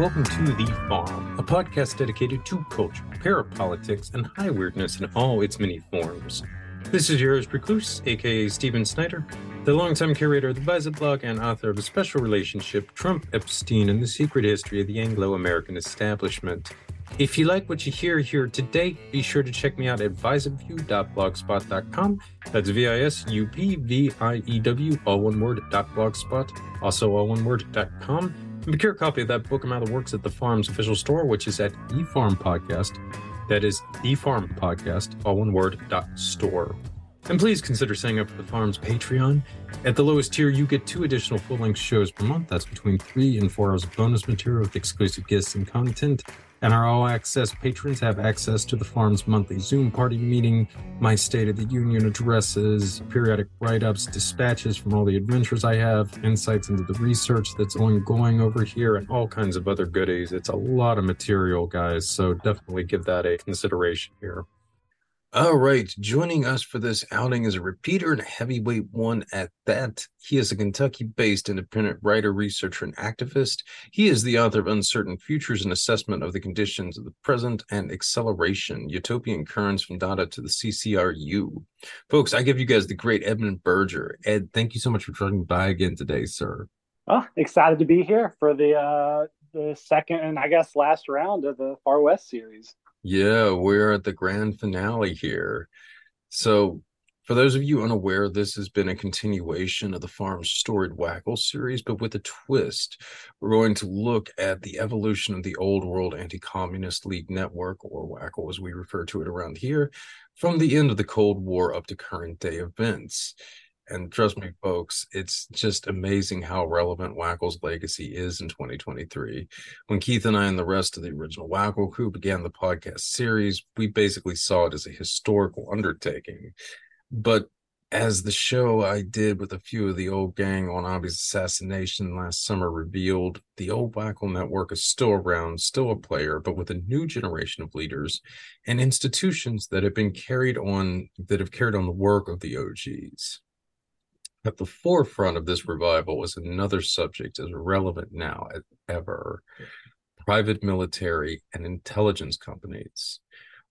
welcome to The Farm, a podcast dedicated to culture, parapolitics, and high weirdness in all its many forms. This is yours, Recluse, aka Steven Snyder, the longtime curator of the Visor blog and author of A Special Relationship Trump, Epstein, and the Secret History of the Anglo American Establishment. If you like what you hear here today, be sure to check me out at visupview.blogspot.com. That's V I S U P V I E W, all one word, dot blogspot, also all one word, dot com. Procure a copy of that book amount of works at the farm's official store, which is at The Farm Podcast. That is The Farm Podcast, all one word, dot store. And please consider signing up for the farm's Patreon. At the lowest tier, you get two additional full length shows per month. That's between three and four hours of bonus material with exclusive guests and content. And our all access patrons have access to the farm's monthly Zoom party meeting, my State of the Union addresses, periodic write ups, dispatches from all the adventures I have, insights into the research that's ongoing over here, and all kinds of other goodies. It's a lot of material, guys, so definitely give that a consideration here. All right, joining us for this outing is a repeater and a heavyweight one at that. He is a Kentucky based independent writer, researcher, and activist. He is the author of Uncertain Futures and Assessment of the Conditions of the Present and Acceleration Utopian Currents from Dada to the CCRU. Folks, I give you guys the great Edmund Berger. Ed, thank you so much for dropping by again today, sir. Oh, excited to be here for the uh the second and I guess last round of the Far West series. Yeah, we're at the grand finale here. So, for those of you unaware, this has been a continuation of the Farm's Storied Wackle series, but with a twist. We're going to look at the evolution of the Old World Anti Communist League Network, or Wackle as we refer to it around here, from the end of the Cold War up to current day events. And trust me, folks, it's just amazing how relevant Wackle's legacy is in 2023. When Keith and I and the rest of the original Wackle crew began the podcast series, we basically saw it as a historical undertaking. But as the show I did with a few of the old gang on Abe's assassination last summer revealed, the old Wackle network is still around, still a player, but with a new generation of leaders and institutions that have been carried on, that have carried on the work of the OGs. At the forefront of this revival was another subject as relevant now as ever private military and intelligence companies.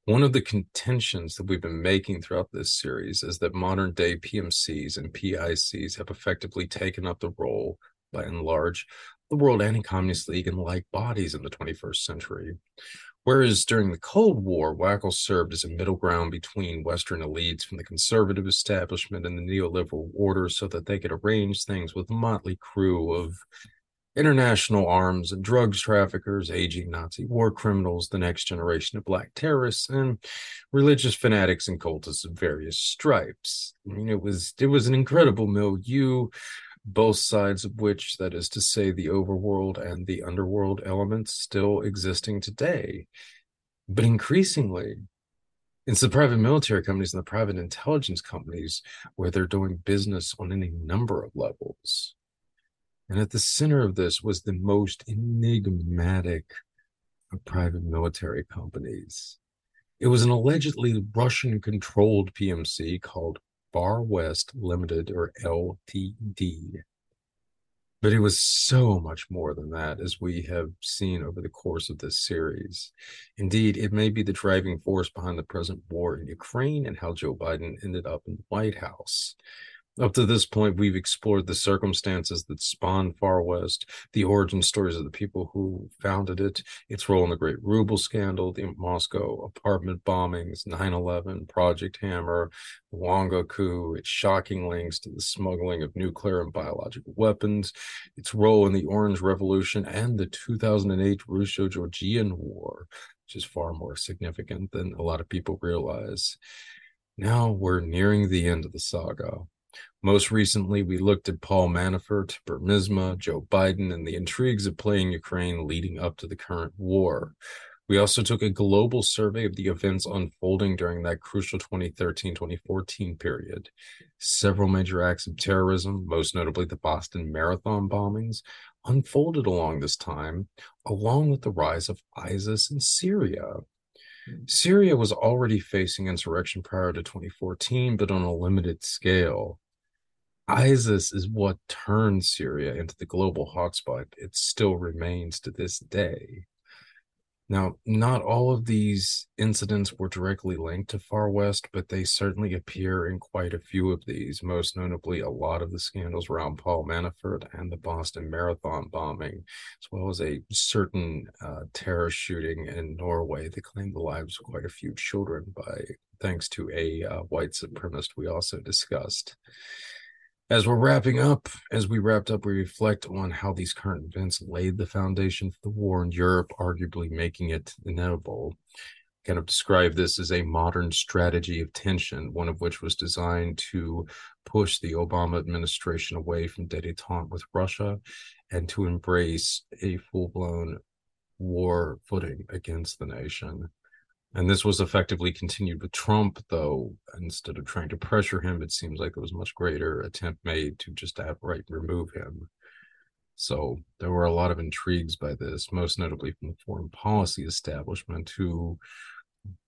One of the contentions that we've been making throughout this series is that modern day PMCs and PICs have effectively taken up the role, by and large, the World Anti Communist League and like bodies in the 21st century. Whereas during the Cold War, Wackel served as a middle ground between Western elites from the conservative establishment and the neoliberal order so that they could arrange things with a motley crew of international arms and drugs traffickers, aging Nazi war criminals, the next generation of black terrorists, and religious fanatics and cultists of various stripes. I mean, it was it was an incredible milieu both sides of which, that is to say, the overworld and the underworld elements, still existing today. But increasingly, it's the private military companies and the private intelligence companies where they're doing business on any number of levels. And at the center of this was the most enigmatic of private military companies. It was an allegedly Russian controlled PMC called Far West Limited or LTD. But it was so much more than that, as we have seen over the course of this series. Indeed, it may be the driving force behind the present war in Ukraine and how Joe Biden ended up in the White House. Up to this point, we've explored the circumstances that spawned Far West, the origin stories of the people who founded it, its role in the Great Ruble scandal, the Moscow apartment bombings, 9 11, Project Hammer, Wonga coup, its shocking links to the smuggling of nuclear and biological weapons, its role in the Orange Revolution, and the 2008 Russo Georgian War, which is far more significant than a lot of people realize. Now we're nearing the end of the saga. Most recently, we looked at Paul Manafort, Burisma, Joe Biden, and the intrigues of playing Ukraine leading up to the current war. We also took a global survey of the events unfolding during that crucial 2013 2014 period. Several major acts of terrorism, most notably the Boston Marathon bombings, unfolded along this time, along with the rise of ISIS in Syria. Syria was already facing insurrection prior to 2014, but on a limited scale. ISIS is what turned Syria into the global hotspot. It still remains to this day. Now, not all of these incidents were directly linked to Far West, but they certainly appear in quite a few of these, most notably a lot of the scandals around Paul Manafort and the Boston Marathon bombing, as well as a certain uh, terror shooting in Norway that claimed the lives of quite a few children by thanks to a uh, white supremacist we also discussed. As we're wrapping up, as we wrapped up, we reflect on how these current events laid the foundation for the war in Europe, arguably making it inevitable. Kind of describe this as a modern strategy of tension, one of which was designed to push the Obama administration away from detente with Russia and to embrace a full blown war footing against the nation. And this was effectively continued with Trump, though instead of trying to pressure him, it seems like there was much greater attempt made to just outright remove him. So there were a lot of intrigues by this, most notably from the foreign policy establishment, who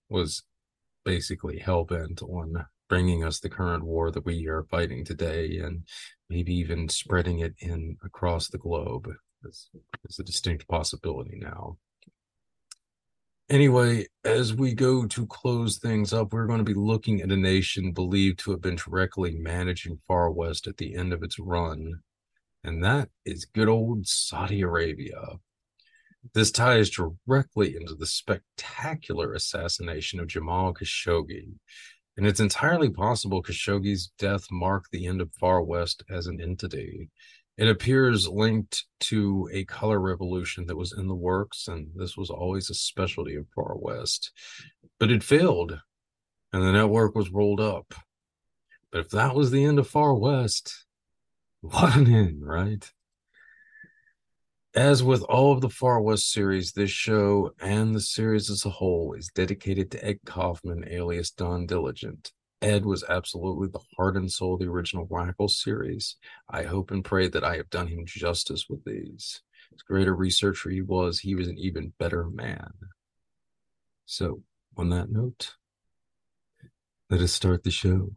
was basically hell bent on bringing us the current war that we are fighting today, and maybe even spreading it in across the globe. Is, is a distinct possibility now. Anyway, as we go to close things up, we're going to be looking at a nation believed to have been directly managing Far West at the end of its run, and that is good old Saudi Arabia. This ties directly into the spectacular assassination of Jamal Khashoggi, and it's entirely possible Khashoggi's death marked the end of Far West as an entity. It appears linked to a color revolution that was in the works, and this was always a specialty of Far West. But it failed, and the network was rolled up. But if that was the end of Far West, what an end, right? As with all of the Far West series, this show and the series as a whole is dedicated to Ed Kaufman, alias Don Diligent. Ed was absolutely the heart and soul of the original Rifle series. I hope and pray that I have done him justice with these. As great a researcher he was, he was an even better man. So, on that note, let us start the show.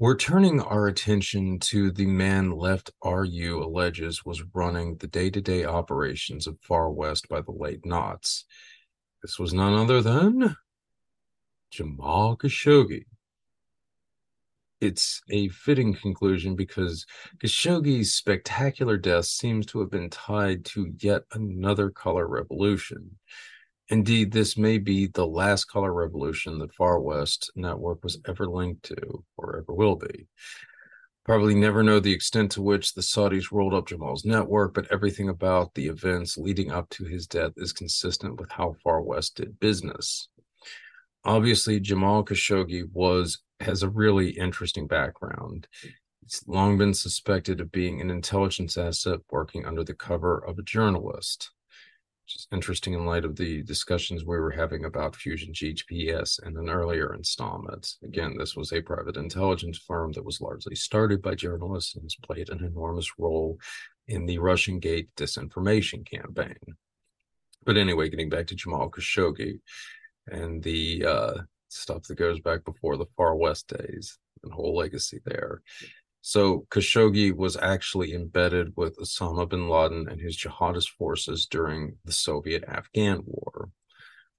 We're turning our attention to the man Left RU alleges was running the day to day operations of Far West by the late Knots. This was none other than Jamal Khashoggi. It's a fitting conclusion because Khashoggi's spectacular death seems to have been tied to yet another color revolution. Indeed, this may be the last color revolution that Far West Network was ever linked to or ever will be. Probably never know the extent to which the Saudis rolled up Jamal's network, but everything about the events leading up to his death is consistent with how Far West did business. Obviously, Jamal Khashoggi was has a really interesting background. He's long been suspected of being an intelligence asset working under the cover of a journalist is interesting in light of the discussions we were having about Fusion GPS in an earlier installment. Again, this was a private intelligence firm that was largely started by journalists and has played an enormous role in the Russian Gate disinformation campaign. But anyway, getting back to Jamal Khashoggi and the uh, stuff that goes back before the Far West days and whole legacy there. So Khashoggi was actually embedded with Osama bin Laden and his jihadist forces during the Soviet Afghan War.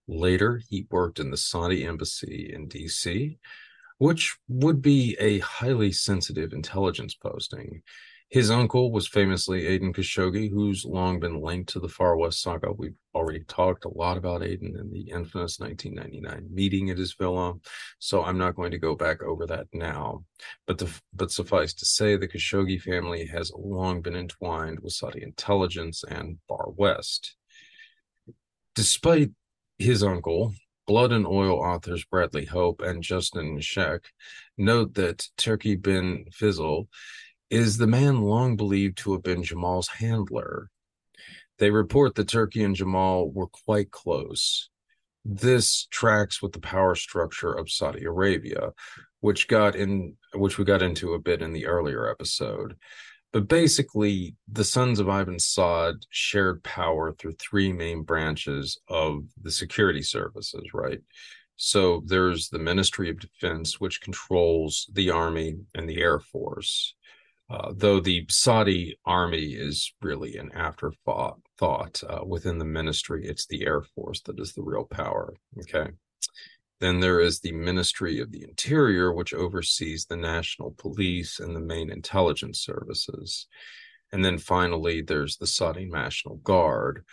Later, he worked in the Saudi embassy in DC, which would be a highly sensitive intelligence posting. His uncle was famously Adnan Khashoggi, who's long been linked to the Far West saga. We've already talked a lot about Adnan and the infamous 1999 meeting at his villa, so I'm not going to go back over that now. But the, but suffice to say, the Khashoggi family has long been entwined with Saudi intelligence and Far West. Despite his uncle, Blood and Oil authors Bradley Hope and Justin Scheck note that Turki bin Faisal is the man long believed to have been Jamal's handler. They report that Turki and Jamal were quite close. This tracks with the power structure of Saudi Arabia, which got in which we got into a bit in the earlier episode. But basically, the sons of Ibn Saud shared power through three main branches of the security services, right? So there's the Ministry of Defense, which controls the army and the air force. Uh, though the Saudi army is really an afterthought thought, uh, within the ministry, it's the Air Force that is the real power. Okay. Then there is the Ministry of the Interior, which oversees the national police and the main intelligence services. And then finally, there's the Saudi National Guard,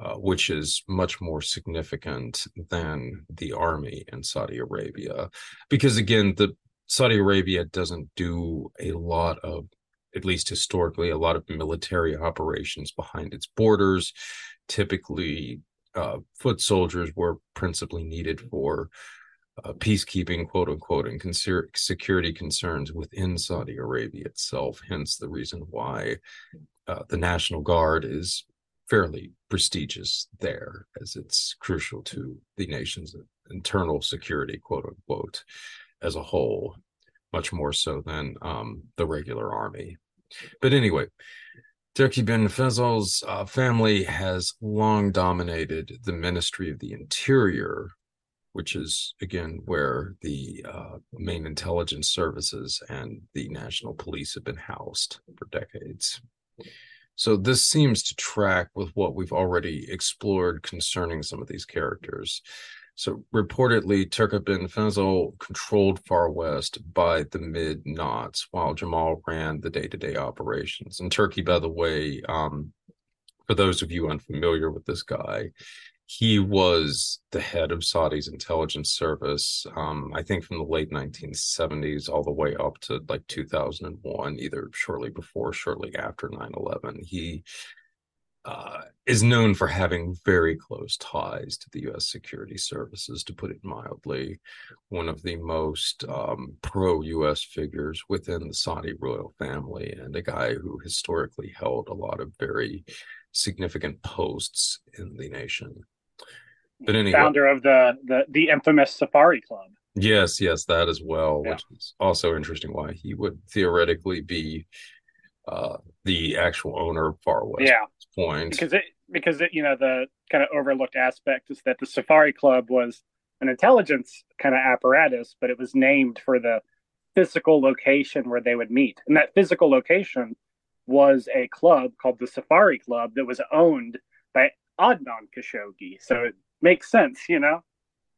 uh, which is much more significant than the army in Saudi Arabia. Because again, the Saudi Arabia doesn't do a lot of at least historically, a lot of military operations behind its borders. Typically, uh, foot soldiers were principally needed for uh, peacekeeping, quote unquote, and con- security concerns within Saudi Arabia itself. Hence, the reason why uh, the National Guard is fairly prestigious there, as it's crucial to the nation's internal security, quote unquote, as a whole, much more so than um, the regular army. But anyway, Turki bin Faisal's uh, family has long dominated the Ministry of the Interior, which is again where the uh, main intelligence services and the national police have been housed for decades. So this seems to track with what we've already explored concerning some of these characters. So reportedly, bin Faisal controlled Far West by the mid knots, while Jamal ran the day-to-day operations. And Turki, by the way, um, for those of you unfamiliar with this guy, he was the head of Saudi's intelligence service, um, I think from the late 1970s all the way up to like 2001, either shortly before, shortly after 9 11. He uh, is known for having very close ties to the U.S. security services, to put it mildly. One of the most um, pro U.S. figures within the Saudi royal family, and a guy who historically held a lot of very significant posts in the nation. But anyway, founder of the the, the infamous Safari Club. Yes, yes, that as well, yeah. which is also interesting. Why he would theoretically be uh, the actual owner of Far West. Yeah, point because it because it you know the kind of overlooked aspect is that the Safari Club was an intelligence kind of apparatus, but it was named for the physical location where they would meet, and that physical location was a club called the Safari Club that was owned by Adnan Khashoggi. So it makes sense, you know.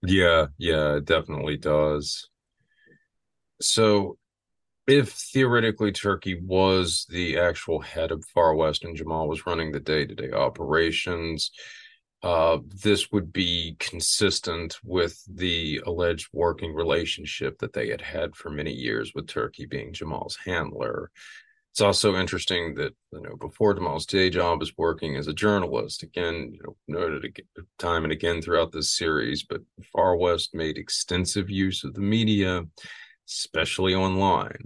Yeah, yeah, it definitely does. So if theoretically Turki was the actual head of Far West and Jamal was running the day to day operations, uh, this would be consistent with the alleged working relationship that they had had for many years with Turki being Jamal's handler. It's also interesting that you know before Jamal's day job is working as a journalist. Again, you know, noted time and again throughout this series, but Far West made extensive use of the media especially online.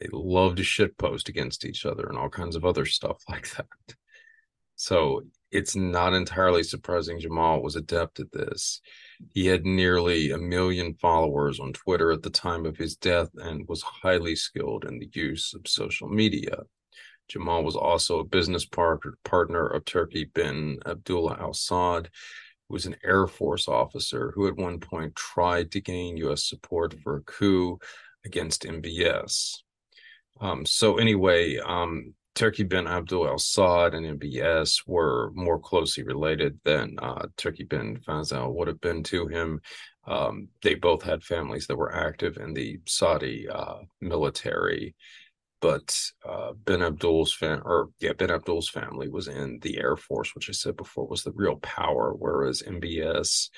They love to shitpost against each other and all kinds of other stuff like that. So it's not entirely surprising Jamal was adept at this. He had nearly a million followers on Twitter at the time of his death and was highly skilled in the use of social media. Jamal was also a business partner of Turki bin Abdullah al Saud, who was an Air Force officer who at one point tried to gain U.S. support for a coup against MBS. Um, so anyway, um, Turki bin Abdul al Saud and MBS were more closely related than uh, Turki bin Faisal would have been to him. Um, they both had families that were active in the Saudi uh, military, but uh, bin Abdul's fam- or yeah, bin Abdul's family was in the Air Force, which I said before was the real power, whereas MBS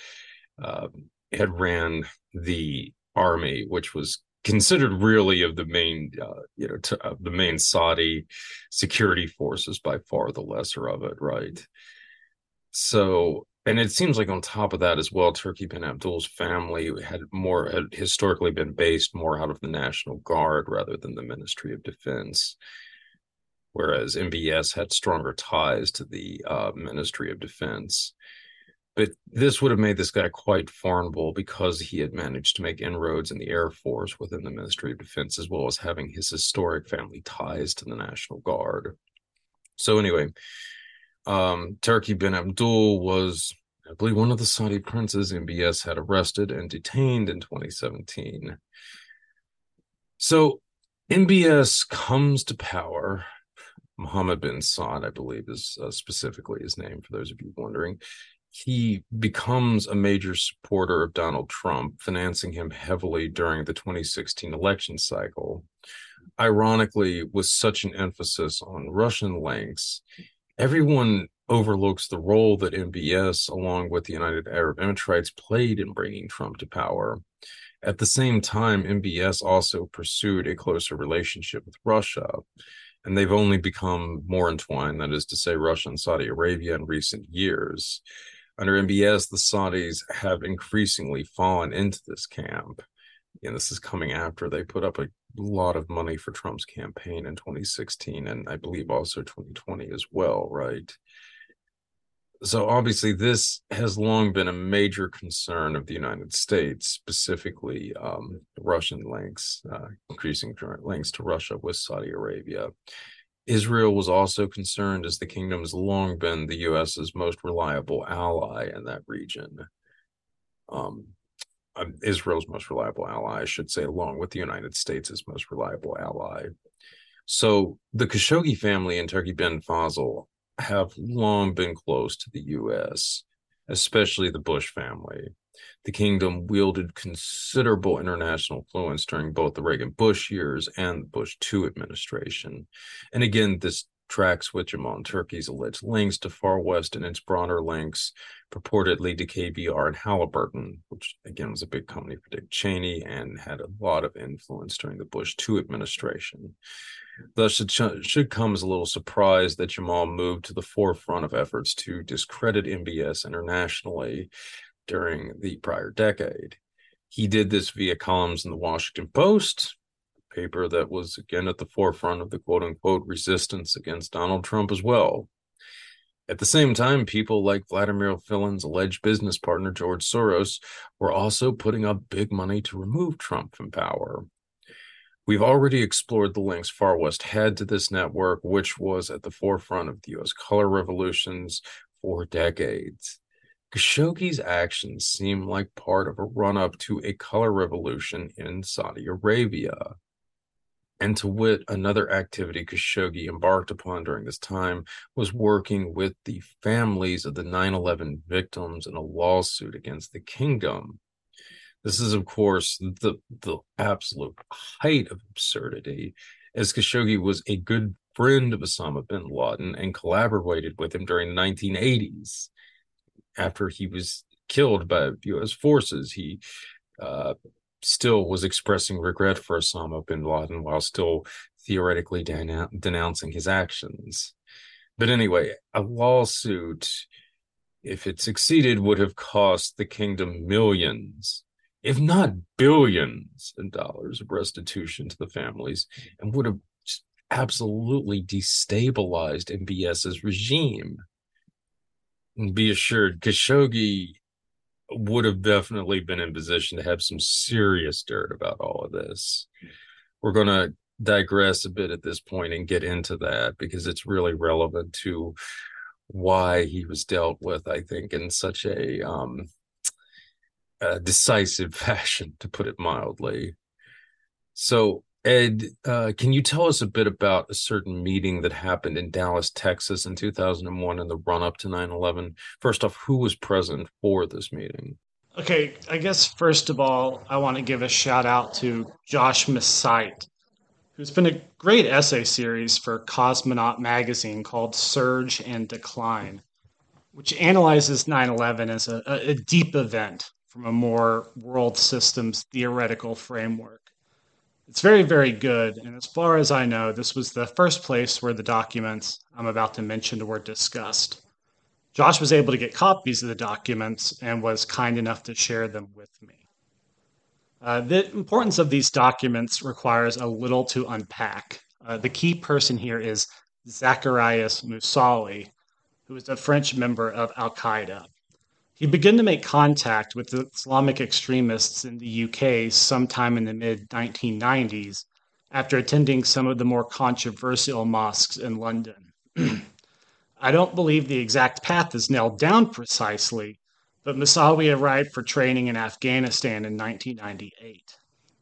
um, had ran the army, which was considered really of the main, uh, you know, uh, the main Saudi security forces by far the lesser of it, right? So, and it seems like on top of that as well, Turki bin Abdul's family had more had historically been based more out of the National Guard rather than the Ministry of Defense, whereas MBS had stronger ties to the uh, Ministry of Defense. But this would have made this guy quite formidable because he had managed to make inroads in the Air Force within the Ministry of Defense, as well as having his historic family ties to the National Guard. So, anyway, um, Turki bin Abdul was, I believe, one of the Saudi princes MBS had arrested and detained in 2017. So, MBS comes to power. Mohammed bin Saud, I believe, is uh, specifically his name, for those of you wondering he becomes a major supporter of Donald Trump, financing him heavily during the 2016 election cycle. Ironically, with such an emphasis on Russian links, everyone overlooks the role that MBS, along with the United Arab Emirates, played in bringing Trump to power. At the same time, MBS also pursued a closer relationship with Russia, and they've only become more entwined, that is to say, Russia and Saudi Arabia in recent years under MBS, the Saudis have increasingly fallen into this camp. And this is coming after they put up a lot of money for Trump's campaign in 2016 and I believe also 2020 as well, right? So obviously, this has long been a major concern of the United States, specifically um, Russian links, uh, increasing joint links to Russia with Saudi Arabia. Israel was also concerned as the kingdom has long been the US's most reliable ally in that region. Um, um, Israel's most reliable ally, I should say, along with the United States' most reliable ally. So the Khashoggi family and Turki bin Faisal have long been close to the U.S., especially the Bush family the kingdom wielded considerable international influence during both the Reagan Bush years and the Bush II administration. And again, this tracks with Jamal Turki's alleged links to Far West and its broader links purportedly to KBR and Halliburton, which again was a big company for Dick Cheney and had a lot of influence during the Bush 2 administration. Thus, it should come as a little surprise that Jamal moved to the forefront of efforts to discredit MBS internationally during the prior decade. He did this via columns in the Washington Post, paper that was again at the forefront of the quote unquote resistance against Donald Trump as well. At the same time, people like Vladimir Filin's alleged business partner, George Soros, were also putting up big money to remove Trump from power. We've already explored the links Far West had to this network, which was at the forefront of the US color revolutions for decades. Khashoggi's actions seem like part of a run up to a color revolution in Saudi Arabia. And to wit, another activity Khashoggi embarked upon during this time was working with the families of the 9 11 victims in a lawsuit against the kingdom. This is, of course, the, the absolute height of absurdity, as Khashoggi was a good friend of Osama bin Laden and collaborated with him during the 1980s after he was killed by U.S. forces, he uh, still was expressing regret for Osama bin Laden while still theoretically denouncing his actions. But anyway, a lawsuit, if it succeeded, would have cost the kingdom millions, if not billions, in dollars of restitution to the families and would have absolutely destabilized MBS's regime And be assured, Khashoggi would have definitely been in position to have some serious dirt about all of this. We're going to digress a bit at this point and get into that because it's really relevant to why he was dealt with, I think, in such a, um, a decisive fashion, to put it mildly. So, Ed, uh, can you tell us a bit about a certain meeting that happened in Dallas, Texas in 2001 in the run up to 9 11? First off, who was present for this meeting? Okay, I guess first of all, I want to give a shout out to Josh Messight, who's been a great essay series for Cosmonaut magazine called Surge and Decline, which analyzes 9 11 as a, a deep event from a more world systems theoretical framework. It's very, very good. And as far as I know, this was the first place where the documents I'm about to mention were discussed. Josh was able to get copies of the documents and was kind enough to share them with me. Uh, the importance of these documents requires a little to unpack. Uh, the key person here is Zacharias Moussaoui, who is a French member of Al Qaeda. He began to make contact with Islamic extremists in the UK sometime in the mid 1990s after attending some of the more controversial mosques in London. I don't believe the exact path is nailed down precisely, but Moussaoui arrived for training in Afghanistan in 1998.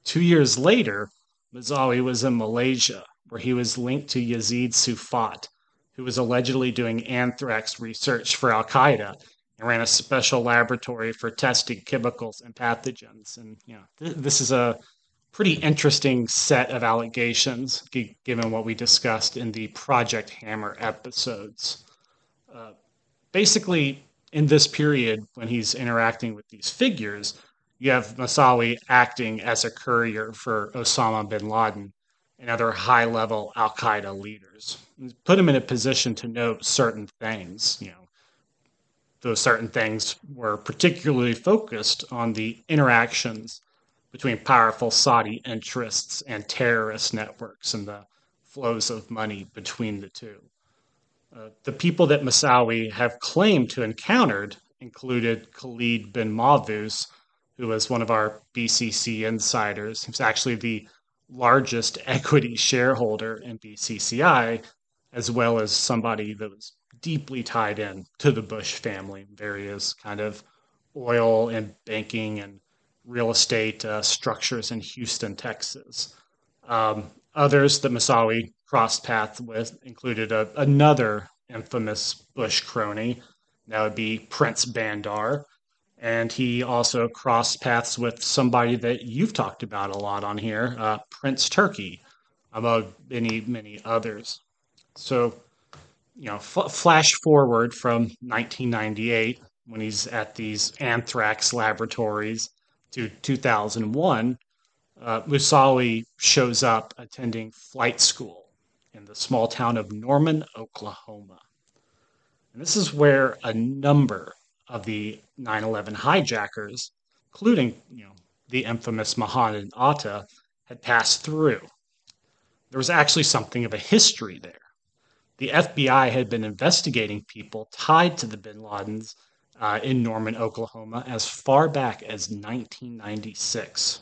Two years later, Moussaoui was in Malaysia, where he was linked to Yazid Sufat, who was allegedly doing anthrax research for Al Qaeda and ran a special laboratory for testing chemicals and pathogens. And you know, th- this is a pretty interesting set of allegations, g- given what we discussed in the Project Hammer episodes. Uh, basically, in this period, when he's interacting with these figures, you have Moussaoui acting as a courier for Osama bin Laden and other high level Al Qaeda leaders. Put him in a position to know certain things, you know, those certain things were particularly focused on the interactions between powerful Saudi interests and terrorist networks and the flows of money between the two. Uh, the people that Moussaoui have claimed to encountered included Khalid bin Mahfouz, who was one of our BCC insiders. He's actually the largest equity shareholder in BCCI, as well as somebody that was deeply tied in to the Bush family, various kind of oil and banking and real estate uh, structures in Houston, Texas. Um, others that Moussaoui crossed paths with included a, another infamous Bush crony. That would be Prince Bandar. And he also crossed paths with somebody that you've talked about a lot on here, uh, Prince Turki, among many, many others. So you know, f- flash forward from 1998 when he's at these anthrax laboratories to 2001, uh, Moussaoui shows up attending flight school in the small town of Norman, Oklahoma. And this is where a number of the 9 11 hijackers, including you know, the infamous Mohammed Atta, had passed through. There was actually something of a history there the FBI had been investigating people tied to the bin Ladens uh, in Norman, Oklahoma, as far back as 1996.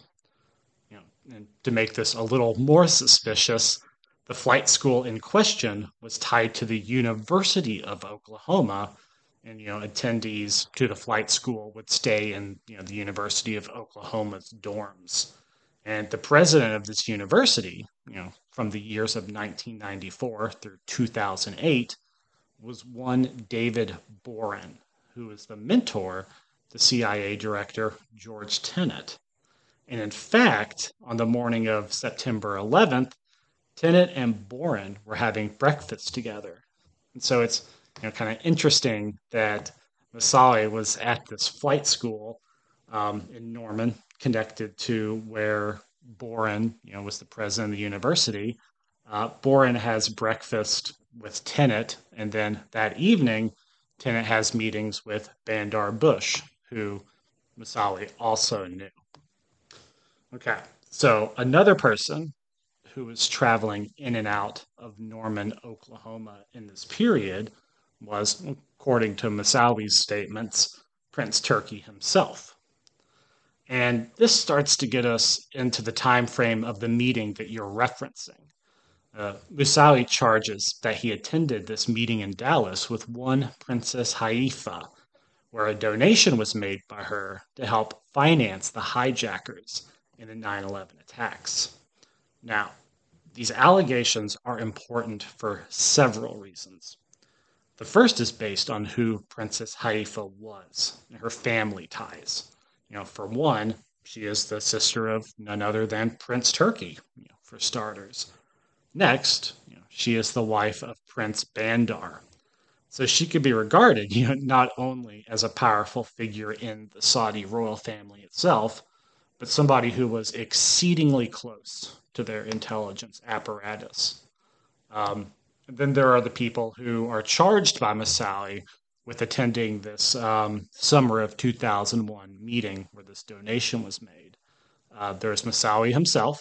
You know, and to make this a little more suspicious, the flight school in question was tied to the University of Oklahoma, and you know attendees to the flight school would stay in you know the University of Oklahoma's dorms. And the president of this university, you know, from the years of 1994 through 2008 was one David Boren, who was the mentor the CIA Director George Tenet. And in fact, on the morning of September 11th, Tenet and Boren were having breakfast together. And so it's you know, kind of interesting that Moussaoui was at this flight school um, in Norman, connected to where Boren, you know, was the president of the university. Uh, Boren has breakfast with Tenet, and then that evening, Tenet has meetings with Bandar Bush, who Moussaoui also knew. Okay, so another person who was traveling in and out of Norman, Oklahoma in this period was, according to Moussaoui's statements, Prince Turki himself. And this starts to get us into the time frame of the meeting that you're referencing. Uh, Moussaoui charges that he attended this meeting in Dallas with one Princess Haifa, where a donation was made by her to help finance the hijackers in the 9 11 attacks. Now, these allegations are important for several reasons. The first is based on who Princess Haifa was and her family ties. You know, for one, she is the sister of none other than Prince Turki, you know, for starters. Next, you know, she is the wife of Prince Bandar. So she could be regarded, you know, not only as a powerful figure in the Saudi royal family itself, but somebody who was exceedingly close to their intelligence apparatus. Um, then there are the people who are charged by Moussaoui with attending this um, summer of 2001 meeting where this donation was made. Uh, there's Moussaoui himself.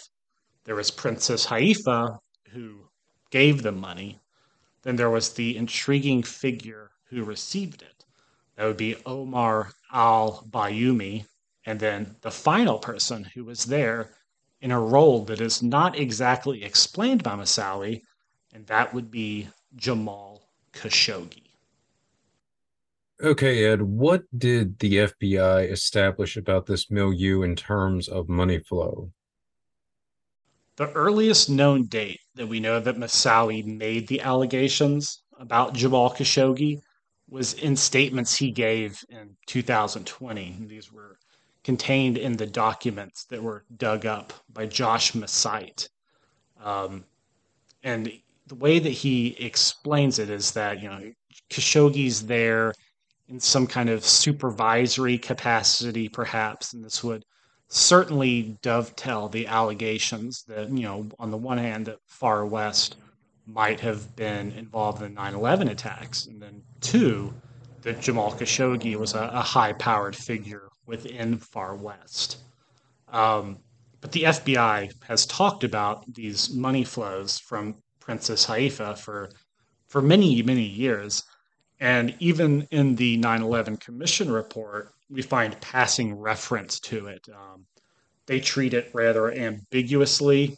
There was Princess Haifa, who gave the money. Then there was the intriguing figure who received it. That would be Omar al Bayoumi. And then the final person who was there in a role that is not exactly explained by Moussaoui, and that would be Jamal Khashoggi. Okay, Ed, what did the FBI establish about this milieu in terms of money flow? The earliest known date that we know that Moussaoui made the allegations about Jamal Khashoggi was in statements he gave in 2020. These were contained in the documents that were dug up by Josh Mesite. Um, and the way that he explains it is that, you know, Khashoggi's there in some kind of supervisory capacity, perhaps, and this would certainly dovetail the allegations that, you know, on the one hand, that Far West might have been involved in the 9 11 attacks, and then two, that Jamal Khashoggi was a, a high powered figure within Far West. Um, but the FBI has talked about these money flows from Princess Haifa for for many many years, and even in the 9/11 Commission report, we find passing reference to it. Um, they treat it rather ambiguously.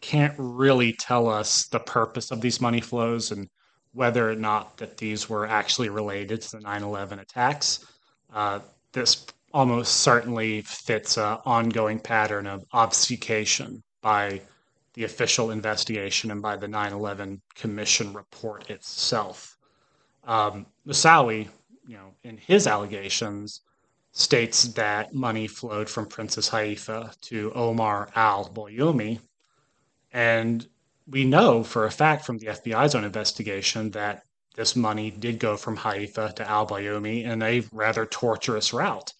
Can't really tell us the purpose of these money flows and whether or not that these were actually related to the 9/11 attacks. Uh, this almost certainly fits an ongoing pattern of obfuscation by the official investigation and by the 9 11 Commission report itself. Um, Moussaoui, you know, in his allegations, states that money flowed from Princess Haifa to Omar al Bayoumi. And we know for a fact from the FBI's own investigation that this money did go from Haifa to al Bayoumi in a rather torturous route.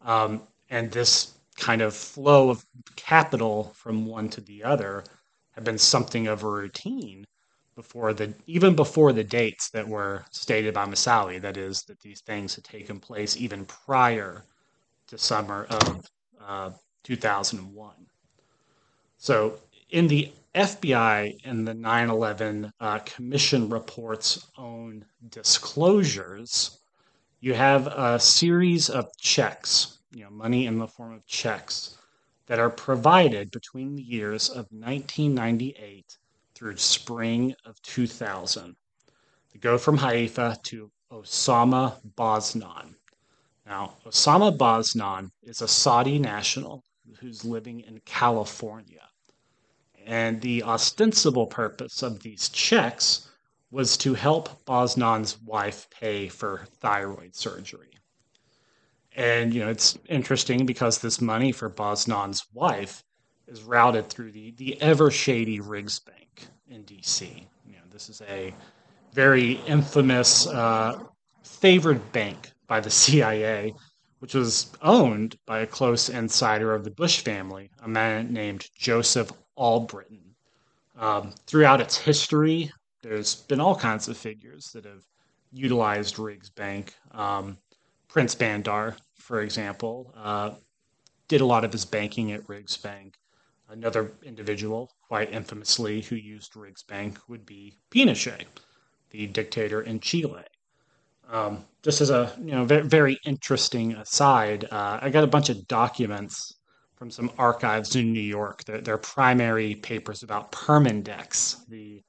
Um, and this kind of flow of capital from one to the other had been something of a routine before the even before the dates that were stated by Moussaoui. That is, that these things had taken place even prior to summer of uh, 2001. So, in the FBI and the 9 11 uh, Commission report's own disclosures, you have a series of checks, you know, money in the form of checks that are provided between the years of 1998 through spring of 2000. They go from Haifa to Osama Basnan. Now, Osama Basnan is a Saudi national who's living in California. And the ostensible purpose of these checks was to help Basnan's wife pay for thyroid surgery. And, you know, it's interesting because this money for Basnan's wife is routed through the, the ever shady Riggs Bank in DC. You know, this is a very infamous, uh, favored bank by the CIA, which was owned by a close insider of the Bush family, a man named Joseph Allbritton. Um, throughout its history, there's been all kinds of figures that have utilized Riggs Bank. Um, Prince Bandar, for example, uh, did a lot of his banking at Riggs Bank. Another individual, quite infamously, who used Riggs Bank would be Pinochet, the dictator in Chile. Um, just as a you know very, very interesting aside, uh, I got a bunch of documents from some archives in New York. They're, they're primary papers about Permindex, the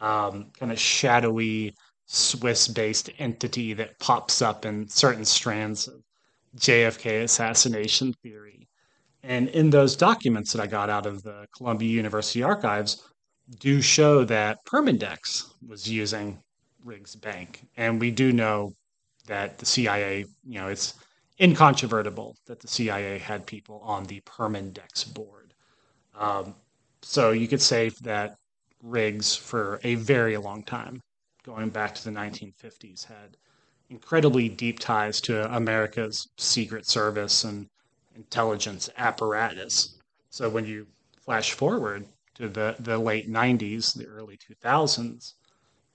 um, kind of shadowy Swiss based entity that pops up in certain strands of JFK assassination theory. And in those documents that I got out of the Columbia University archives, do show that Permindex was using Riggs Bank. And we do know that the CIA, you know, it's incontrovertible that the CIA had people on the Permindex board. Um, so you could say that Riggs, for a very long time, going back to the 1950s, had incredibly deep ties to America's Secret Service and intelligence apparatus. So when you flash forward to the, the late 90s, the early 2000s,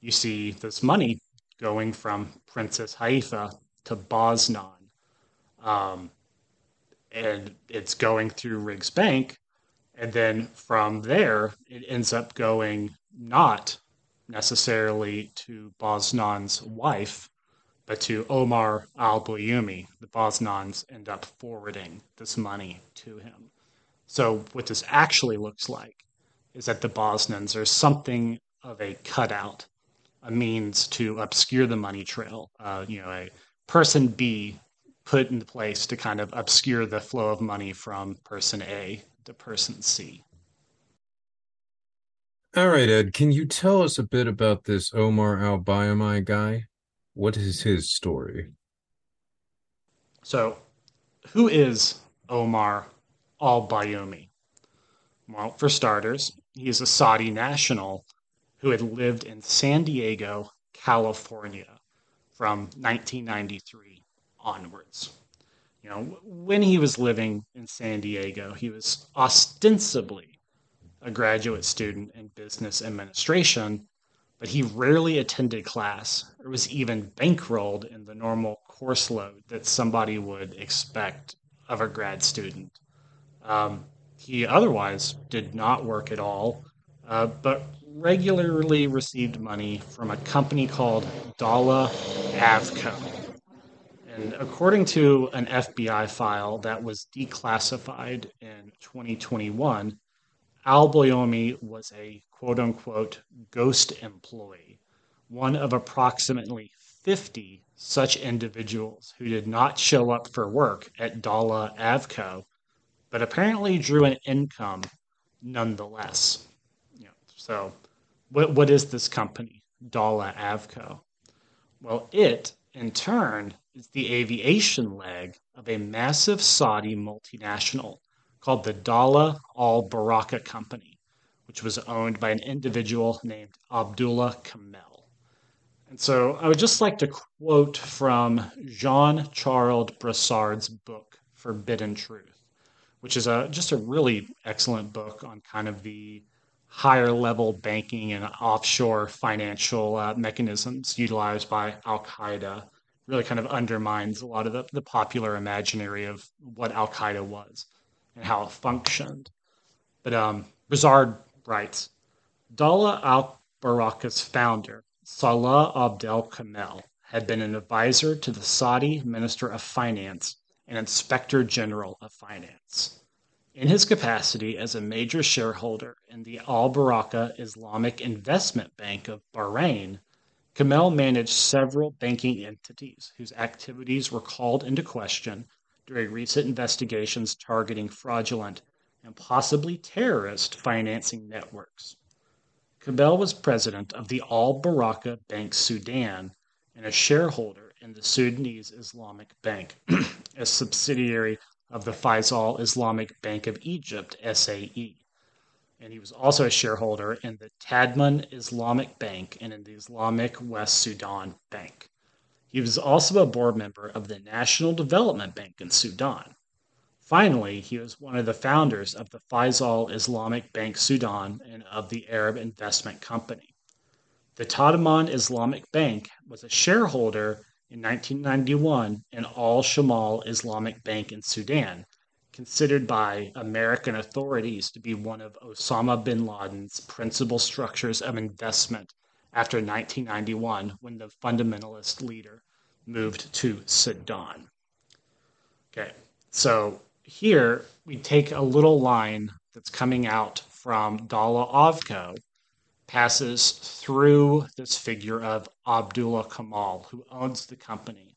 you see this money going from Princess Haifa to Basnan. Um, and it's going through Riggs Bank. And then from there, it ends up going not necessarily to Basnan's wife, but to Omar al Bayoumi. The Basnans end up forwarding this money to him. So, what this actually looks like is that the Basnans are something of a cutout, a means to obscure the money trail. Uh, you know, a person B put into place to kind of obscure the flow of money from person A to person C. All right, Ed, can you tell us a bit about this Omar al Bayoumi guy? What is his story? So, who is Omar al Bayoumi? Well, for starters, he is a Saudi national who had lived in San Diego, California from 1993 onwards. You know, when he was living in San Diego, he was ostensibly a graduate student in business administration, but he rarely attended class or was even bankrolled in the normal course load that somebody would expect of a grad student. Um, he otherwise did not work at all, uh, but regularly received money from a company called Dallah Avco. And according to an FBI file that was declassified in 2021, Al Bayoumi was a quote unquote ghost employee, one of approximately 50 such individuals who did not show up for work at Dallah Avco but apparently drew an income nonetheless. You know, so, what, what is this company, Dallah Avco? Well, it, in turn, is the aviation leg of a massive Saudi multinational called the Dallah Al Baraka Company, which was owned by an individual named Abdullah Kamel. And so I would just like to quote from Jean Charles Brisard's book, Forbidden Truth which is a just a really excellent book on kind of the higher level banking and offshore financial uh, mechanisms utilized by Al Qaeda. Really kind of undermines a lot of the, the popular imaginary of what Al Qaeda was and how it functioned. But um, Brisard writes Dallah al Baraka's founder, Salah Abdel Kamel, had been an advisor to the Saudi Minister of Finance and Inspector General of Finance. In his capacity as a major shareholder in the Al Baraka Islamic Investment Bank of Bahrain, Kamel managed several banking entities whose activities were called into question during recent investigations targeting fraudulent and possibly terrorist financing networks. Kamel was president of the Al Baraka Bank Sudan and a shareholder in the Sudanese Islamic Bank, a subsidiary of the Faisal Islamic Bank of Egypt, SAE. And he was also a shareholder in the Tadamon Islamic Bank and in the Islamic West Sudan Bank. He was also a board member of the National Development Bank in Sudan. Finally, he was one of the founders of the Faisal Islamic Bank Sudan and of the Arab Investment Company. The Tadamon Islamic Bank was a shareholder in 1991 in Al Shamal Islamic Bank in Sudan, considered by American authorities to be one of Osama bin Laden's principal structures of investment after 1991 when the fundamentalist leader moved to Sudan. Okay, so here we take a little line that's coming out from Dallah Avco passes through this figure of Abdullah Kamel, who owns the company,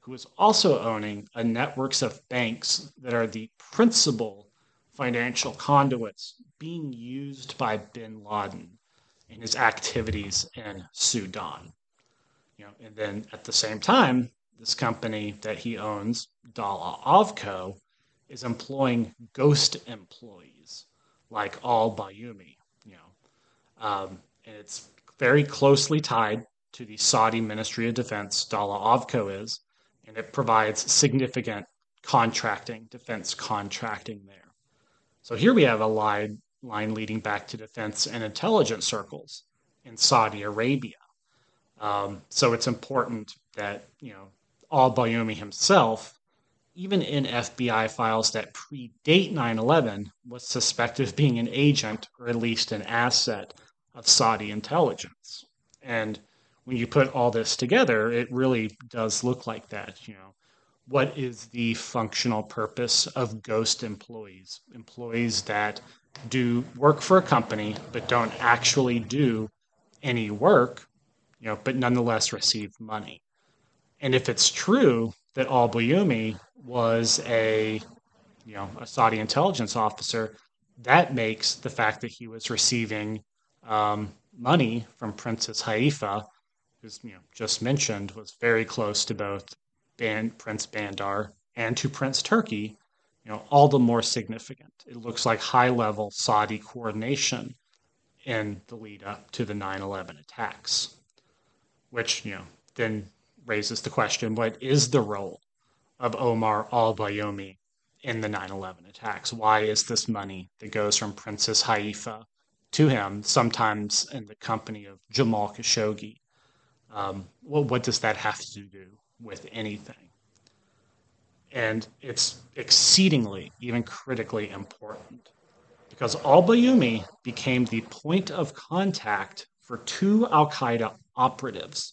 who is also owning a networks of banks that are the principal financial conduits being used by bin Laden in his activities in Sudan. You know, and then at the same time, this company that he owns, Dallah Avco, is employing ghost employees like Al Bayoumi. You know, um, and it's very closely tied to the Saudi Ministry of Defense. Dallah Avco is, and it provides significant contracting, defense contracting there. So here we have a line, line leading back to defense and intelligence circles in Saudi Arabia. Um, so it's important that you know Al Bayoumi himself, even in FBI files that predate 9/11, was suspected of being an agent or at least an asset of Saudi intelligence. And when you put all this together, it really does look like that. You know, what is the functional purpose of ghost employees? Employees that do work for a company but don't actually do any work, you know, but nonetheless receive money. And if it's true that Al Bayoumi was a, you know, a Saudi intelligence officer, that makes the fact that he was receiving um, money from Princess Haifa, who's you know just mentioned, was very close to both Ban- Prince Bandar and to Prince Turki, you know, all the more significant. It looks like high level Saudi coordination in the lead up to the 9 11 attacks, which, you know, then raises the question what is the role of Omar al Bayoumi in the 9 11 attacks? Why is this money that goes from Princess Haifa to him, sometimes in the company of Jamal Khashoggi? Um, well, what does that have to do with anything. And it's exceedingly, even critically important because al Bayoumi became the point of contact for two Al Qaeda operatives,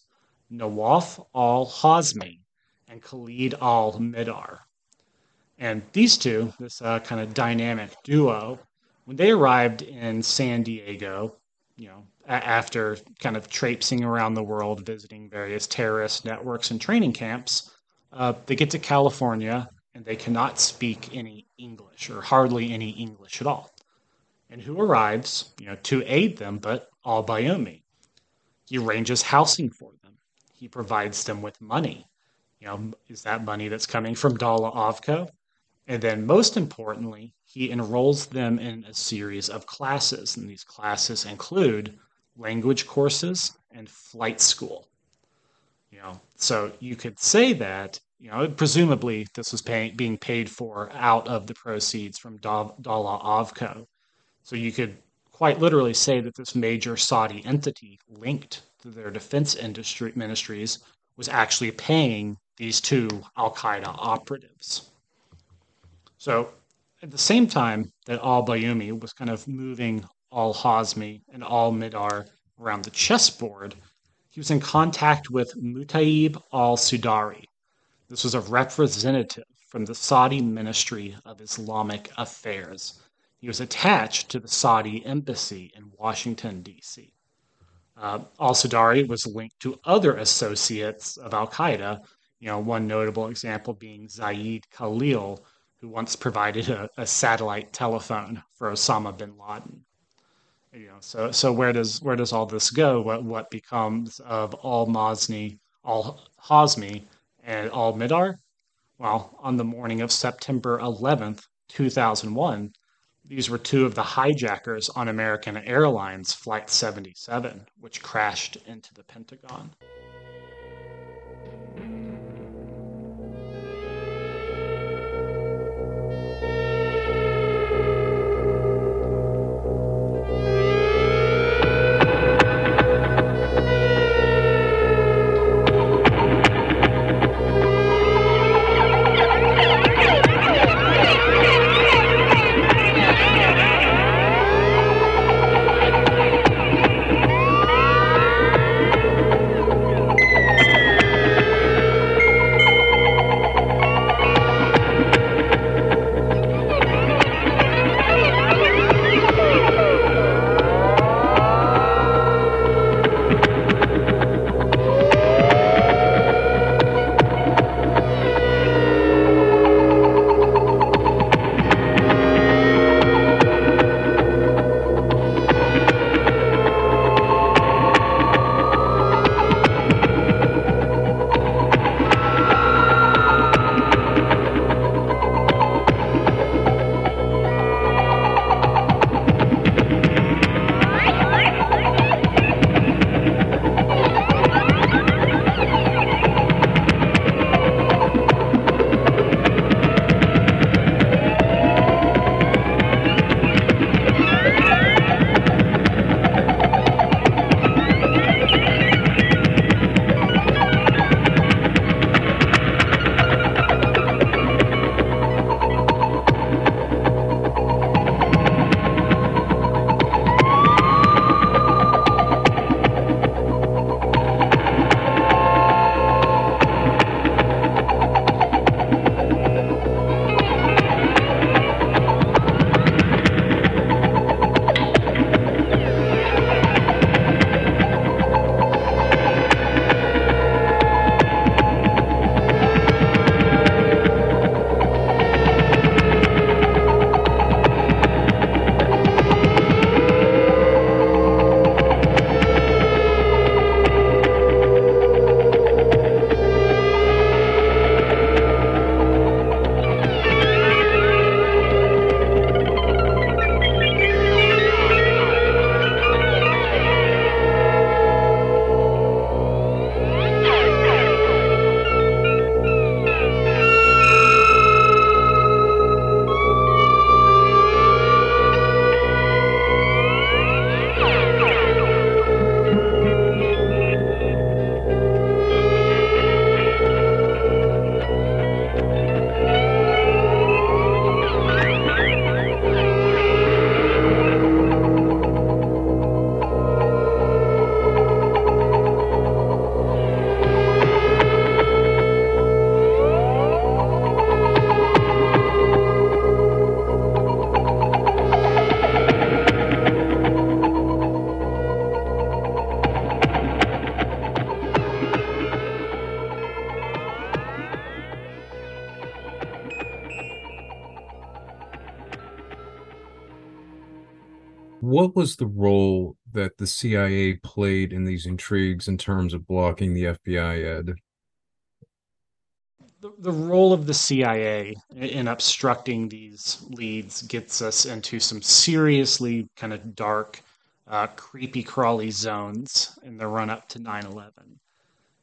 Nawaf al Hazmi and Khalid al Mihdhar. And these two, this uh, kind of dynamic duo, when they arrived in San Diego, you know, after kind of traipsing around the world, visiting various terrorist networks and training camps, uh, they get to California and they cannot speak any English or hardly any English at all. And who arrives, you know, to aid them, but Al Bayoumi. He arranges housing for them. He provides them with money. You know, is that money that's coming from Dallah Avco? And then, most importantly, he enrolls them in a series of classes. And these classes include language courses, and flight school. You know, so you could say that you know presumably this was pay, being paid for out of the proceeds from Dallah Avco. So you could quite literally say that this major Saudi entity linked to their defense industry ministries was actually paying these two Al Qaeda operatives. So at the same time that Al Bayoumi was kind of moving Al Hazmi and Al Mihdhar around the chessboard, he was in contact with Mutaib al Sudairi. This was a representative from the Saudi Ministry of Islamic Affairs. He was attached to the Saudi embassy in Washington, D.C. Uh, al Sudairi was linked to other associates of Al Qaeda, you know, one notable example being Zaid Khalil, who once provided a, a satellite telephone for Osama bin Laden you know so so where does where does all this go? What what becomes of al Mazni al Hazmi and al Mihdhar well on the morning of September 11th 2001 these were two of the hijackers on American Airlines flight 77 which crashed into the Pentagon was the role that the CIA played in these intrigues in terms of blocking the FBI, Ed? The, the role of the CIA in obstructing these leads gets us into some seriously kind of dark, uh, creepy crawly zones in the run up to 9 11.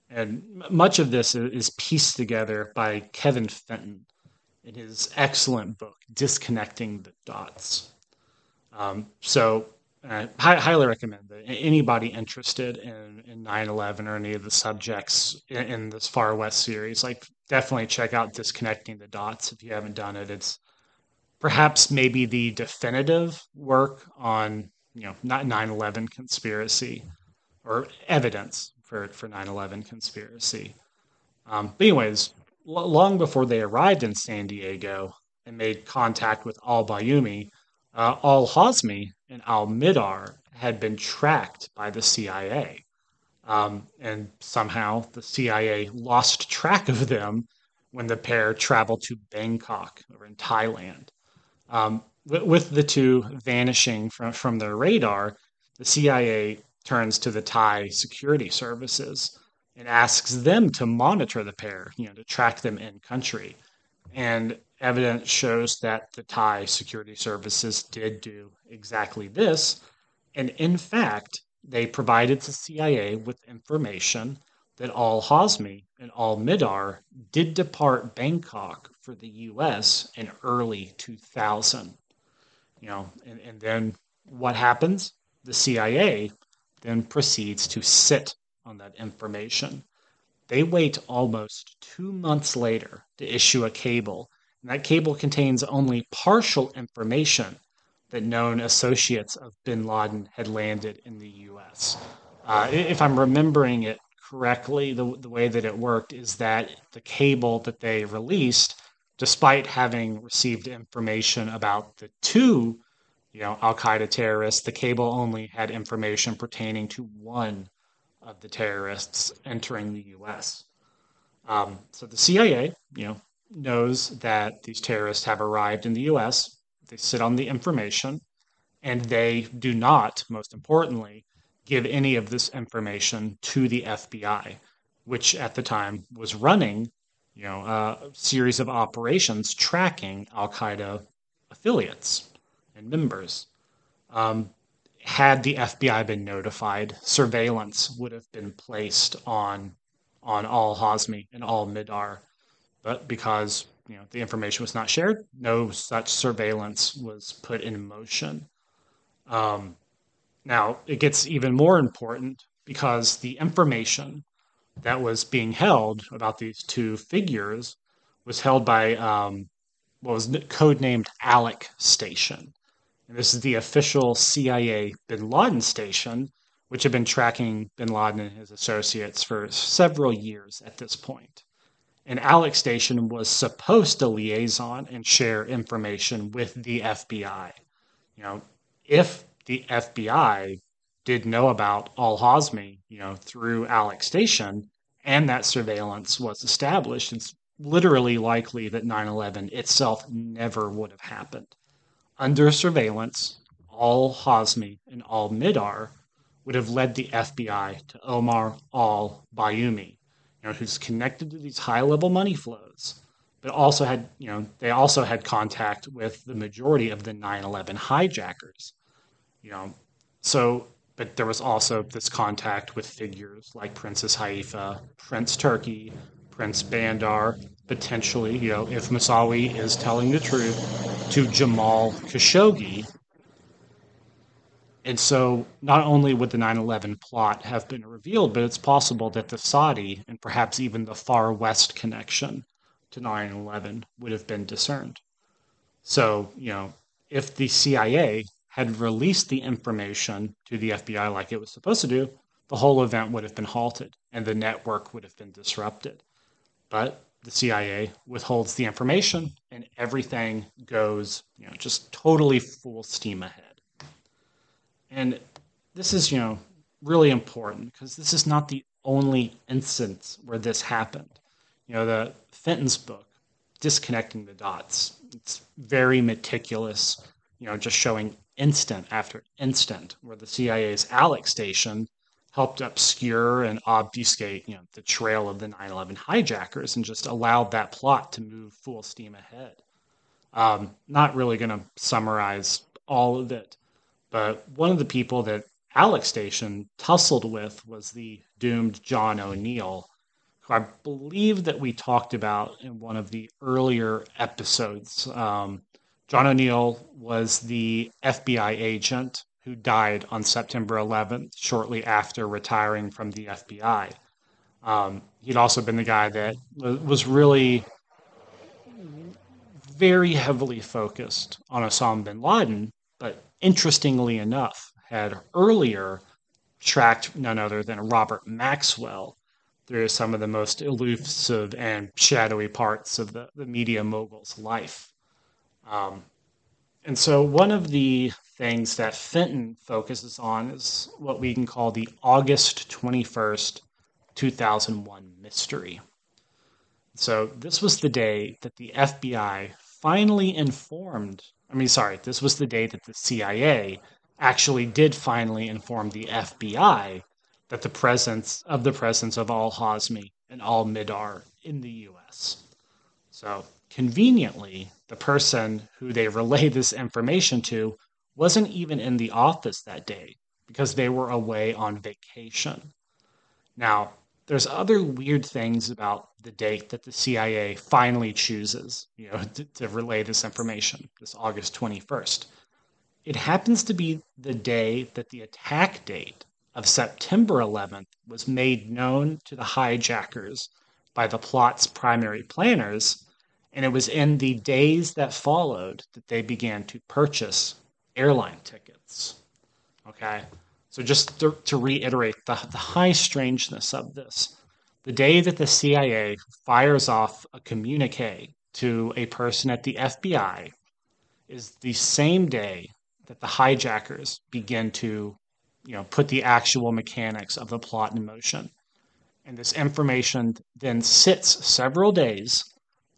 And much of this is pieced together by Kevin Fenton in his excellent book, Disconnecting the Dots. Um, so, I highly recommend that anybody interested in, in 9-11 or any of the subjects in, in, this Far West series, like definitely check out Disconnecting the Dots if you haven't done it. It's perhaps maybe the definitive work on, you know, not 9-11 conspiracy or evidence for, for 9-11 conspiracy. Um, but anyways, long before they arrived in San Diego and made contact with al-Bayoumi, uh, al-Hazmi and al-Mihdhar had been tracked by the CIA. Um, and somehow the CIA lost track of them when the pair traveled to Bangkok or in Thailand. Um, with, with the two vanishing from, from their radar, the CIA turns to the Thai security services and asks them to monitor the pair, you know, to track them in country. And evidence shows that the Thai security services did do exactly this. And in fact, they provided the CIA with information that al Hazmi and al-Mihdhar did depart Bangkok for the US in early 2000. You know, and, and then what happens? The CIA then proceeds to sit on that information. They wait almost two months later to issue a cable, that cable contains only partial information that known associates of bin Laden had landed in the US. Uh, if I'm remembering it correctly, the, the way that it worked is that the cable that they released, despite having received information about the two you know, Al Qaeda terrorists, the cable only had information pertaining to one of the terrorists entering the U.S. Um, so the CIA, you know, knows that these terrorists have arrived in the U.S. They sit on the information, and they do not, most importantly, give any of this information to the FBI, which at the time was running, you know, a series of operations tracking Al Qaeda affiliates and members. Um, had the FBI been notified, surveillance would have been placed on on al Hazmi and al-Mihdhar, but because you know the information was not shared, no such surveillance was put in motion. Um, now it gets even more important because the information that was being held about these two figures was held by um, what was codenamed Alec Station. And this is the official CIA bin Laden station, which had been tracking bin Laden and his associates for several years at this point. And Alec Station was supposed to liaison and share information with the FBI. You know, if the FBI did know about Al Hazmi, you know, through Alec Station, and that surveillance was established, it's literally likely that 9 11 itself never would have happened under surveillance, al Hazmi and al-Mihdhar would have led the FBI to Omar al Bayoumi, know, who's connected to these high level money flows, but also had, you know, they also had contact with the majority of the 9 11 hijackers. You know, so, but there was also this contact with figures like Princess Haifa, Prince Turki, Prince Bandar, potentially, you know, if Moussaoui is telling the truth, to Jamal Khashoggi. And so not only would the 9 11 plot have been revealed, but it's possible that the Saudi and perhaps even the Far West connection to 9 11 would have been discerned. So, you know, if the CIA had released the information to the FBI like it was supposed to do, the whole event would have been halted and the network would have been disrupted. But the CIA withholds the information and everything goes, you know, just totally full steam ahead. And this is, you know, really important because this is not the only instance where this happened. You know, the Fenton's book, Disconnecting the Dots, it's very meticulous, you know, just showing instant after instant where the CIA's Alec station helped obscure and obfuscate you know, the trail of the 9 11 hijackers and just allowed that plot to move full steam ahead. Um, not really going to summarize all of it, but one of the people that Alec Station tussled with was the doomed John O'Neill, who I believe that we talked about in one of the earlier episodes. Um, John O'Neill was the FBI agent who died on September 11th, shortly after retiring from the FBI. Um, he'd also been the guy that was really very heavily focused on Osama bin Laden, interestingly enough, had earlier tracked none other than Robert Maxwell through some of the most elusive and shadowy parts of the, the media mogul's life. Um, and so, one of the things that Fenton focuses on is what we can call the August 21st, 2001 mystery. So, this was the day that the FBI finally informed, I mean, sorry, this was the day that the CIA actually did finally inform the FBI that the presence of the presence of al Hazmi and al Mihdhar in the US. So, conveniently, the person who they relayed this information to wasn't even in the office that day because they were away on vacation. Now, there's other weird things about the date that the CIA finally chooses, you know, to, to, relay this information, this August 21st. It happens to be the day that the attack date of September 11th was made known to the hijackers by the plot's primary planners and it was in the days that followed that they began to purchase airline tickets. Okay. So, just to, to reiterate the, the high strangeness of this, the day that the CIA fires off a communique to a person at the FBI is the same day that the hijackers begin to you know put the actual mechanics of the plot in motion. And this information then sits several days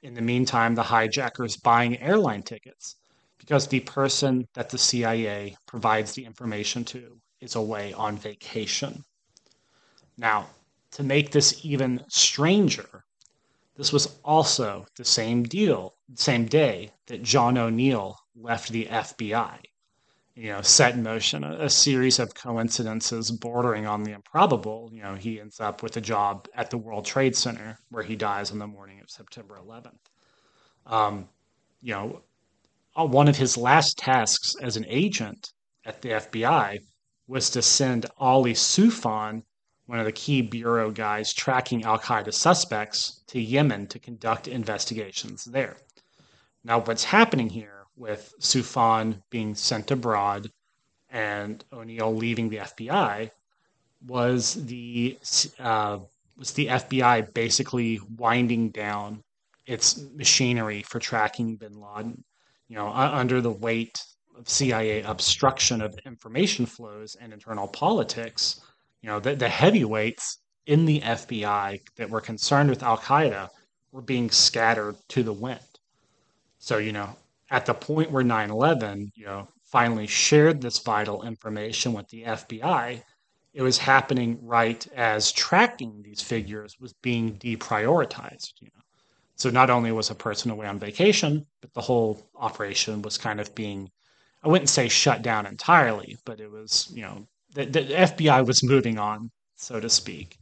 in the meantime, the hijackers buying airline tickets because the person that the CIA provides the information to is away on vacation. Now, to make this even stranger, this was also the same deal, same day that John O'Neill left the FBI you know, set in motion a, a, series of coincidences bordering on the improbable. You know, he ends up with a job at the World Trade Center where he dies on the morning of September 11th. Um, you know, uh, one of his last tasks as an agent at the FBI was to send Ali Soufan, one of the key bureau guys tracking Al Qaeda suspects, to Yemen to conduct investigations there. Now, what's happening here with Soufan being sent abroad and O'Neill leaving the FBI was the uh, was the FBI basically winding down its machinery for tracking Bin Laden. You know, under the weight of CIA obstruction of information flows and internal politics, you know, the, the heavyweights in the FBI that were concerned with Al Qaeda were being scattered to the wind. So, you know, at the point where 9-11 you know finally shared this vital information with the fbi it was happening right as tracking these figures was being deprioritized you know so not only was a person away on vacation but the whole operation was kind of being i wouldn't say shut down entirely but it was you know the, the fbi was moving on so to speak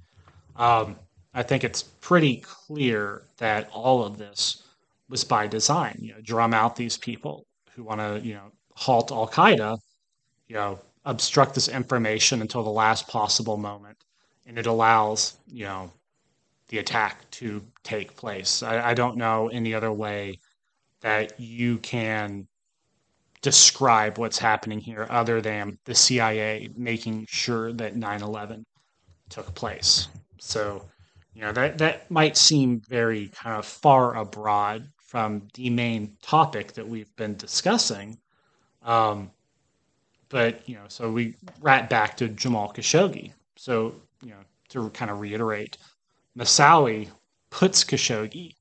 um, i think it's pretty clear that all of this was by design. You know, drum out these people who want to, you know, halt Al Qaeda, you know, obstruct this information until the last possible moment, and it allows, you know, the attack to take place. I, I don't know any other way that you can describe what's happening here other than the CIA making sure that 9 11 took place. So, you know, that, that might seem very kind of far abroad from the main topic that we've been discussing. Um, but you know, so we rat back to Jamal Khashoggi. So you know, to kind of reiterate, Moussaoui puts Khashoggi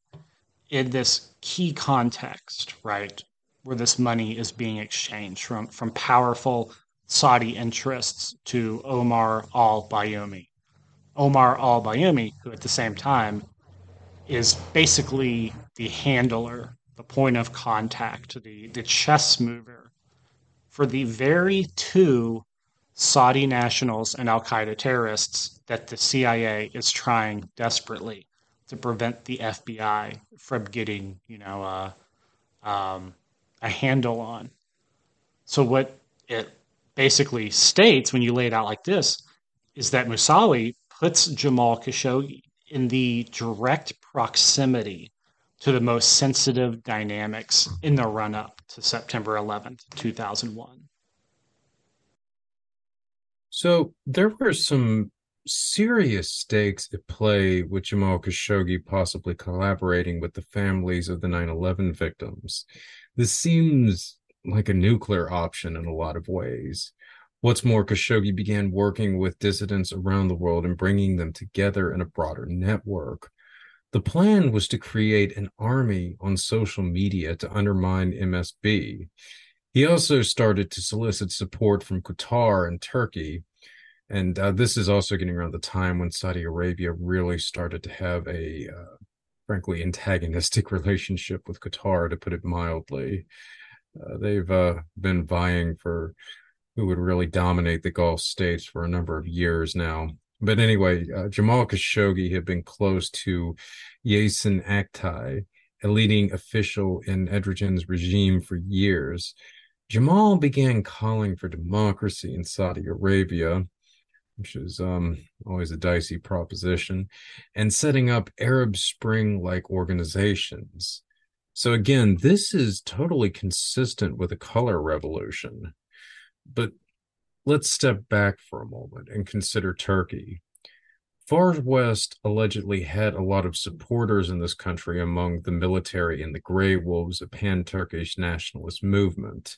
in this key context, right? Where this money is being exchanged from, from powerful Saudi interests to Omar al Bayoumi. Omar al Bayoumi, who at the same time is basically the handler, the point of contact, the, the chess mover for the very two Saudi nationals and Al Qaeda terrorists that the CIA is trying desperately to prevent the FBI from getting, you know, uh, um, a handle on. So what it basically states when you lay it out like this is that Moussaoui puts Jamal Khashoggi in the direct proximity to the most sensitive dynamics in the run up to September 11th, 2001. So there were some serious stakes at play with Jamal Khashoggi possibly collaborating with the families of the 9 11 victims. This seems like a nuclear option in a lot of ways. What's more, Khashoggi began working with dissidents around the world and bringing them together in a broader network. The plan was to create an army on social media to undermine MSB. He also started to solicit support from Qatar and Turkey. And uh, this is also getting around the time when Saudi Arabia really started to have a, uh, frankly, antagonistic relationship with Qatar, to put it mildly. Uh, they've uh, been vying for who would really dominate the Gulf states for a number of years now. But anyway, uh, Jamal Khashoggi had been close to Yasin Aktay, a leading official in Erdogan's regime for years. Jamal began calling for democracy in Saudi Arabia, which is um, always a dicey proposition, and setting up Arab Spring like organizations. So, again, this is totally consistent with the color revolution. But let's step back for a moment and consider Turkey. Far West allegedly had a lot of supporters in this country among the military and the Grey Wolves, a pan Turkish nationalist movement.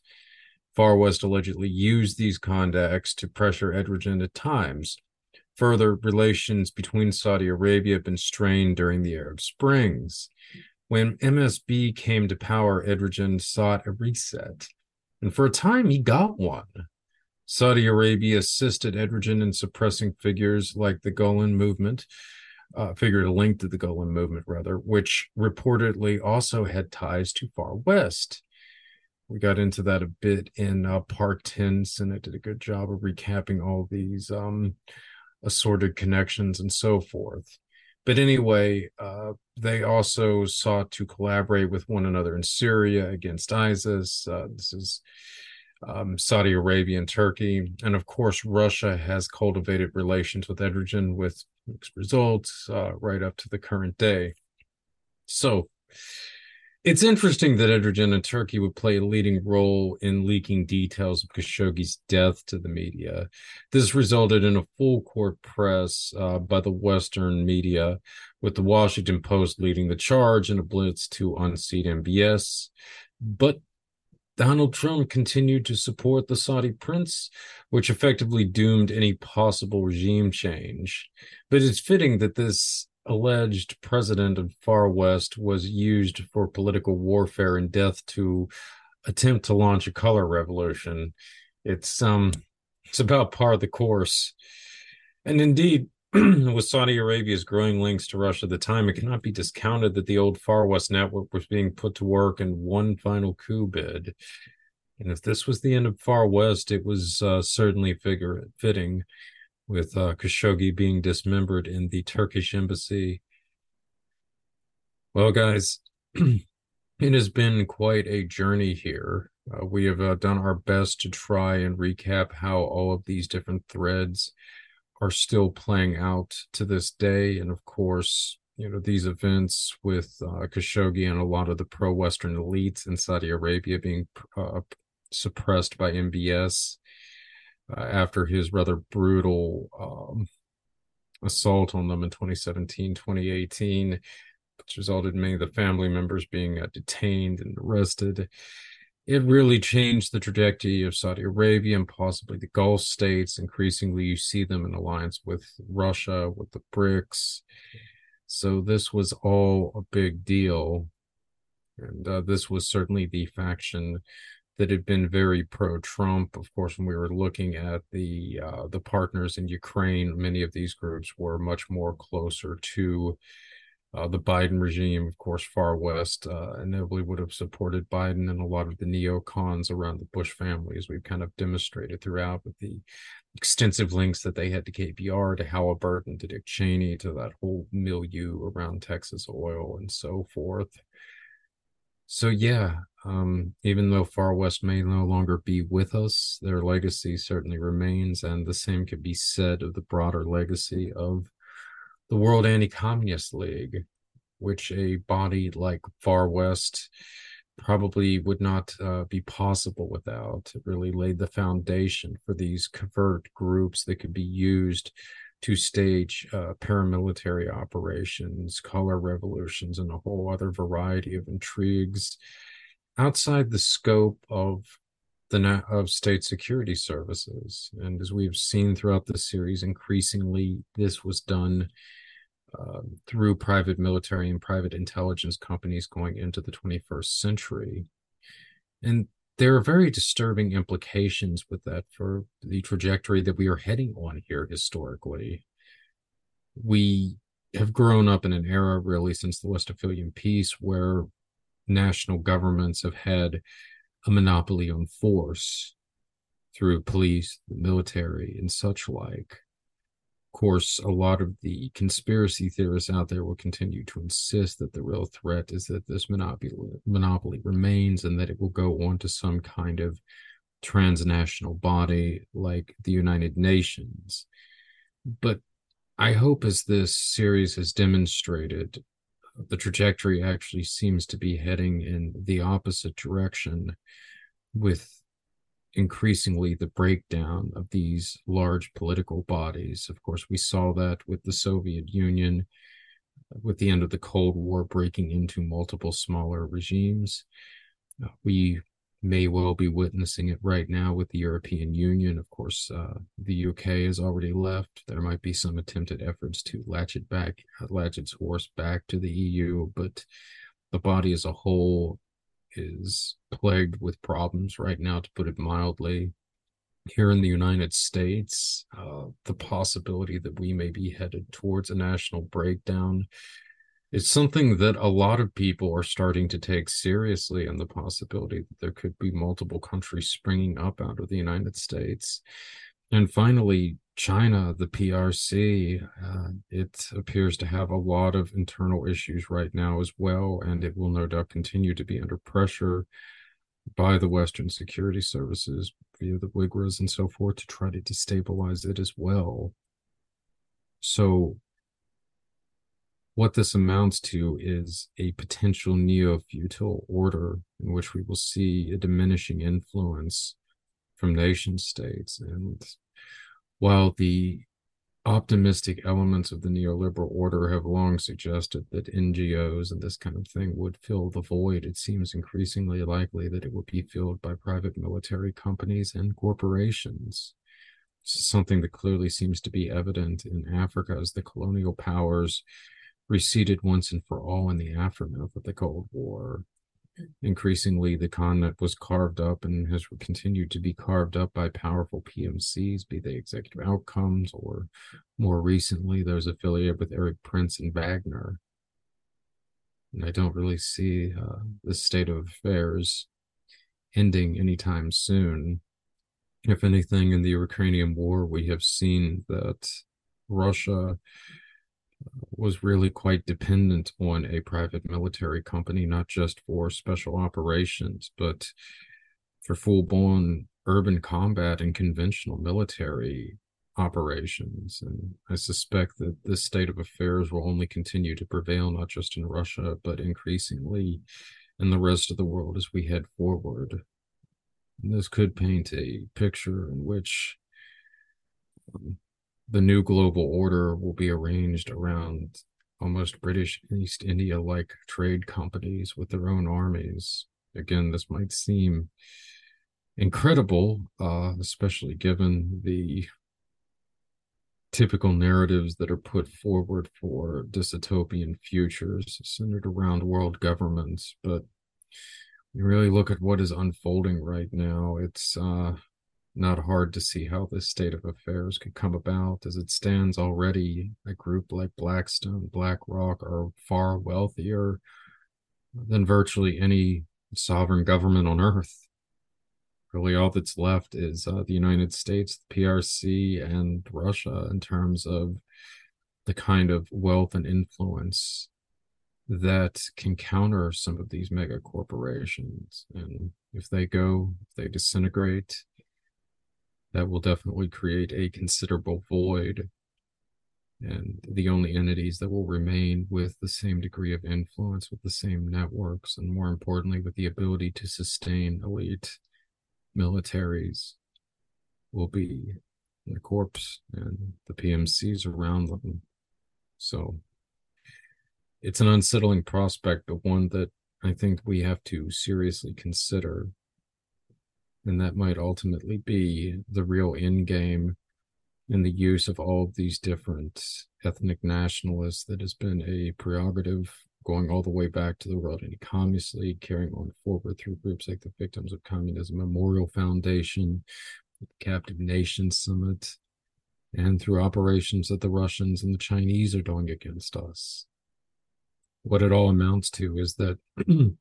Far West allegedly used these contacts to pressure Erdogan at times. Further, relations between Saudi Arabia have been strained during the Arab Springs. When MSB came to power, Erdogan sought a reset. And for a time, he got one. Saudi Arabia assisted Erdogan in suppressing figures like the Gulen movement, uh, figure linked to the Gulen movement, rather, which reportedly also had ties to Far West. We got into that a bit in uh, part 10. Senate did a good job of recapping all these um, assorted connections and so forth. But anyway, uh, they also sought to collaborate with one another in Syria against ISIS. Uh, this is um, Saudi Arabia and Turkey. And of course, Russia has cultivated relations with Erdogan with mixed results uh, right up to the current day. So it's interesting that Erdogan and Turkey would play a leading role in leaking details of Khashoggi's death to the media. This resulted in a full court press uh, by the Western media, with the Washington Post leading the charge in a blitz to unseat MBS. But Donald Trump continued to support the Saudi prince, which effectively doomed any possible regime change. But it's fitting that this alleged president of Far West was used for political warfare and death to attempt to launch a color revolution. It's um it's about par of the course. And indeed, with Saudi Arabia's growing links to Russia at the time, it cannot be discounted that the old Far West network was being put to work in one final coup bid. And if this was the end of Far West, it was uh, certainly figure fitting, with uh, Khashoggi being dismembered in the Turkish embassy. Well, guys, it has been quite a journey here. Uh, we have uh, done our best to try and recap how all of these different threads are still playing out to this day. And of course, you know, these events with uh, Khashoggi and a lot of the pro Western elites in Saudi Arabia being uh, suppressed by MBS uh, after his rather brutal um, assault on them in 2017, 2018, which resulted in many of the family members being uh, detained and arrested it really changed the trajectory of Saudi Arabia and possibly the Gulf states. Increasingly, you see them in alliance with Russia, with the BRICS. So this was all a big deal. And uh, this was certainly the faction that had been very pro-Trump. Of course, when we were looking at the uh, the partners in Ukraine, many of these groups were much more closer to uh, the Biden regime. Of course, far west uh, inevitably would have supported Biden and a lot of the neocons around the Bush family, as we've kind of demonstrated throughout with the extensive links that they had to KBR, to Halliburton, to Dick Cheney, to that whole milieu around Texas oil and so forth. So yeah, um, even though Far West may no longer be with us, their legacy certainly remains, and the same could be said of the broader legacy of the World Anti-Communist League, which a body like Far West probably would not uh, be possible without. It really laid the foundation for these covert groups that could be used to stage uh, paramilitary operations, color revolutions, and a whole other variety of intrigues outside the scope of the of state security services. And as we've seen throughout the series, increasingly this was done uh, through private military and private intelligence companies going into the 21st century. And there are very disturbing implications with that for the trajectory that we are heading on here historically. We have grown up in an era, really, since the Westphalian Peace, where national governments have had a monopoly on force through police, the military, and such like course, a lot of the conspiracy theorists out there will continue to insist that the real threat is that this monopoly monopoly remains and that it will go on to some kind of transnational body like the United Nations. But I hope as this series has demonstrated, the trajectory actually seems to be heading in the opposite direction with increasingly the breakdown of these large political bodies. Of course, we saw that with the Soviet Union, with the end of the Cold War breaking into multiple smaller regimes. Uh, we may well be witnessing it right now with the European Union. Of course, uh, the UK has already left. There might be some attempted efforts to latch it back, latch its horse back to the EU, but the body as a whole is plagued with problems right now, to put it mildly. Here in the United States, uh, the possibility that we may be headed towards a national breakdown is something that a lot of people are starting to take seriously, and the possibility that there could be multiple countries springing up out of the United States. And finally, China, the PRC, uh, it appears to have a lot of internal issues right now as well, and it will no doubt continue to be under pressure by the Western security services via the WIGRAs and so forth to try to destabilize it as well. So, what this amounts to is a potential neo feudal order in which we will see a diminishing influence from nation states and while the optimistic elements of the neoliberal order have long suggested that NGOs and this kind of thing would fill the void, it seems increasingly likely that it will be filled by private military companies and corporations. Something that clearly seems to be evident in Africa as the colonial powers receded once and for all in the aftermath of the Cold War increasingly the continent was carved up and has continued to be carved up by powerful PMCs, be they executive outcomes or more recently those affiliated with Erik Prince and Wagner. And I don't really see uh, this state of affairs ending anytime soon. If anything, in the Ukrainian war, we have seen that Russia was really quite dependent on a private military company, not just for special operations, but for full blown urban combat and conventional military operations. And I suspect that this state of affairs will only continue to prevail, not just in Russia, but increasingly in the rest of the world as we head forward. And this could paint a picture in which um, the new global order will be arranged around almost British East India like trade companies with their own armies. Again, this might seem incredible, uh, especially given the typical narratives that are put forward for dystopian futures centered around world governments. But you really look at what is unfolding right now, it's uh, not hard to see how this state of affairs could come about. As it stands already, a group like Blackstone, BlackRock are far wealthier than virtually any sovereign government on earth. Really, all that's left is uh, the United States, the PRC, and Russia in terms of the kind of wealth and influence that can counter some of these mega corporations. And if they go, if they disintegrate, that will definitely create a considerable void. And the only entities that will remain with the same degree of influence, with the same networks, and more importantly, with the ability to sustain elite militaries will be the corps and the PMCs around them. So it's an unsettling prospect, but one that I think we have to seriously consider. And that might ultimately be the real end game in the use of all of these different ethnic nationalists that has been a prerogative going all the way back to the World Anti-Communist League, carrying on forward through groups like the Victims of Communism Memorial Foundation, the Captive Nations Summit, and through operations that the Russians and the Chinese are doing against us. What it all amounts to is that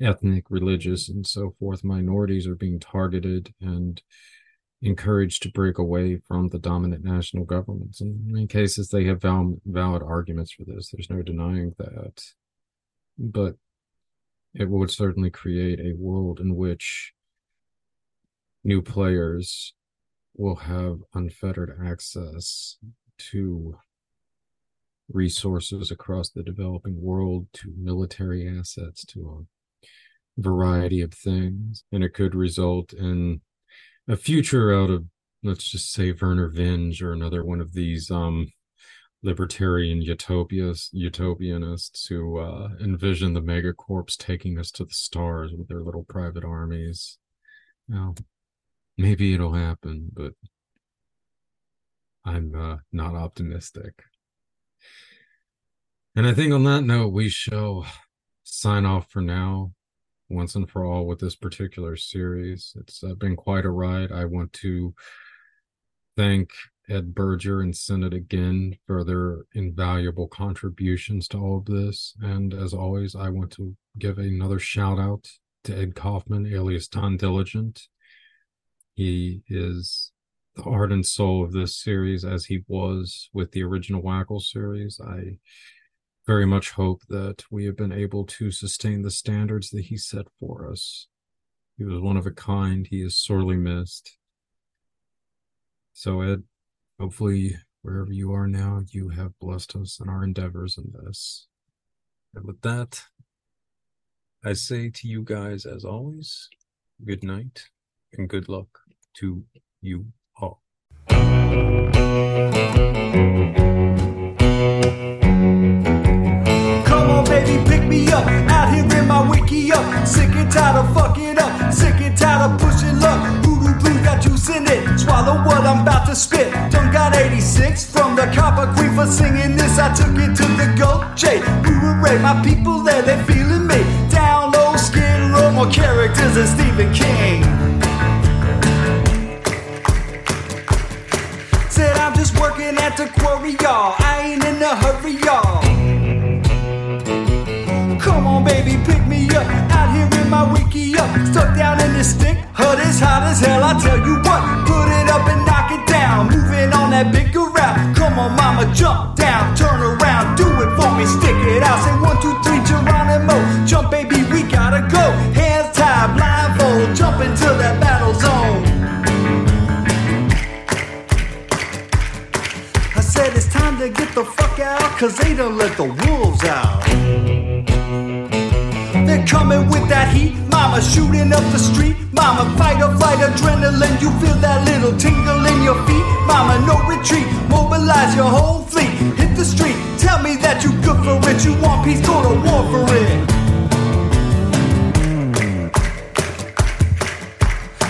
ethnic, religious, and so forth minorities are being targeted and encouraged to break away from the dominant national governments. And in many cases, they have val- valid arguments for this. There's no denying that. But it would certainly create a world in which new players will have unfettered access to resources across the developing world to military assets to a variety of things. And it could result in a future out of, let's just say, Vernor Vinge or another one of these um, libertarian utopias, utopianists who uh, envision the megacorps taking us to the stars with their little private armies. Now, maybe it'll happen, but I'm uh, not optimistic. And I think on that note, we shall sign off for now, once and for all, with this particular series. It's uh, been quite a ride. I want to thank Ed Berger and Senate again for their invaluable contributions to all of this. And as always, I want to give another shout out to Ed Kaufman, alias Don Diligent. He is the heart and soul of this series, as he was with the original WACL series. I very much hope that we have been able to sustain the standards that he set for us. He was one of a kind. He is sorely missed. So, Ed, hopefully, wherever you are now, you have blessed us in our endeavors in this. And with that, I say to you guys, as always, good night and good luck to you all. Up. Out here in my wiki up. Sick and tired of fucking up. Sick and tired of pushing luck. Voodoo blue got juice in it. Swallow what I'm about to spit. Done got 86 from the copper queen for singing this. I took it to the goat J. Hooray, my people there, they feeling me. Down low, skin row, more characters than Stephen King. Said I'm just working at the quarry, y'all. I ain't in a hurry, y'all. Come on, baby, pick me up. Out here in my wiki up. Stuck down in this stick. Hut is hot as hell, I tell you what. Put it up and knock it down. Moving on that bigger route. Come on, mama, jump down. Turn around, do it for me. Stick it out. Say one, two, three, Geronimo. Jump, baby, we gotta go. Hands tied, blindfold. Jump into that battle zone. I said it's time to get the fuck out, cause they done let the wolves out. They're coming with that heat. Mama shooting up the street. Mama fight or flight adrenaline. You feel that little tingle in your feet. Mama no retreat. Mobilize your whole fleet. Hit the street. Tell me that you good for it. You want peace, go to war for it.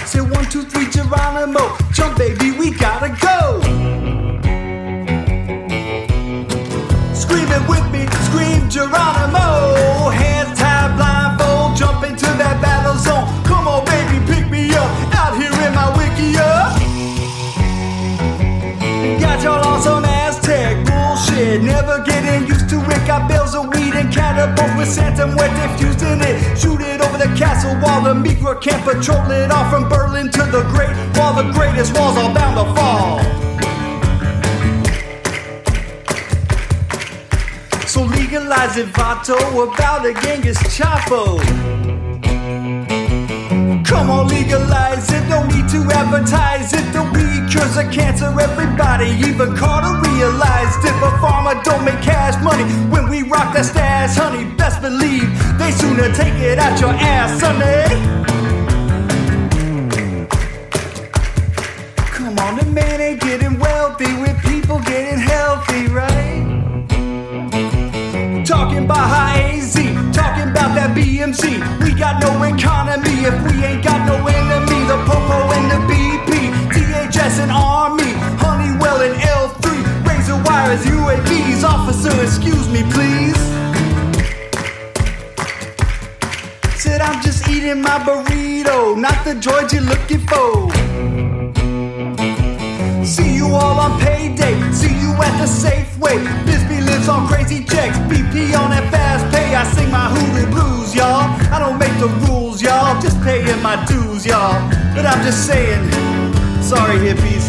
Say one, two, three, Geronimo. Jump, baby, we gotta go. Screaming with me, scream Geronimo. Hands it. Never getting used to it. Got bales of weed and catapults with Santa Muerte fused in it. Shoot it over the castle wall. The Migra can't patrol it all from Berlin to the Great Wall. The greatest walls are bound to fall. So legalize it, Vato, about a Genghis Chapo. Come on, legalize it, no need to advertise it. The weed cures of cancer, everybody, even Carter realized it. But pharma don't make cash money when we rock that stash, honey. Best believe they sooner take it out your ass, sonny. Come on, the man ain't getting wealthy with people getting healthy, right? Talking about high AZ, about that BMC. We got no economy if we ain't got no enemy. The Popo and the BP, DHS and Army, Honeywell and L3, razor wires, UAVs. Officer, excuse me, please. Said I'm just eating my burrito, not the droid you're looking for you all on payday. See you at the Safeway. Bisbee lives on crazy checks. BP on that fast pay. I sing my hoodie blues, y'all. I don't make the rules, y'all. Just paying my dues, y'all. But I'm just saying, sorry, hippies.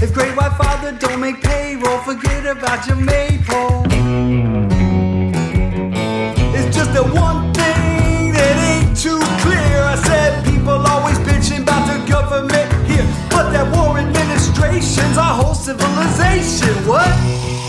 If great white father don't make payroll, forget about your maypole. It's just that one nations, our whole civilization. What?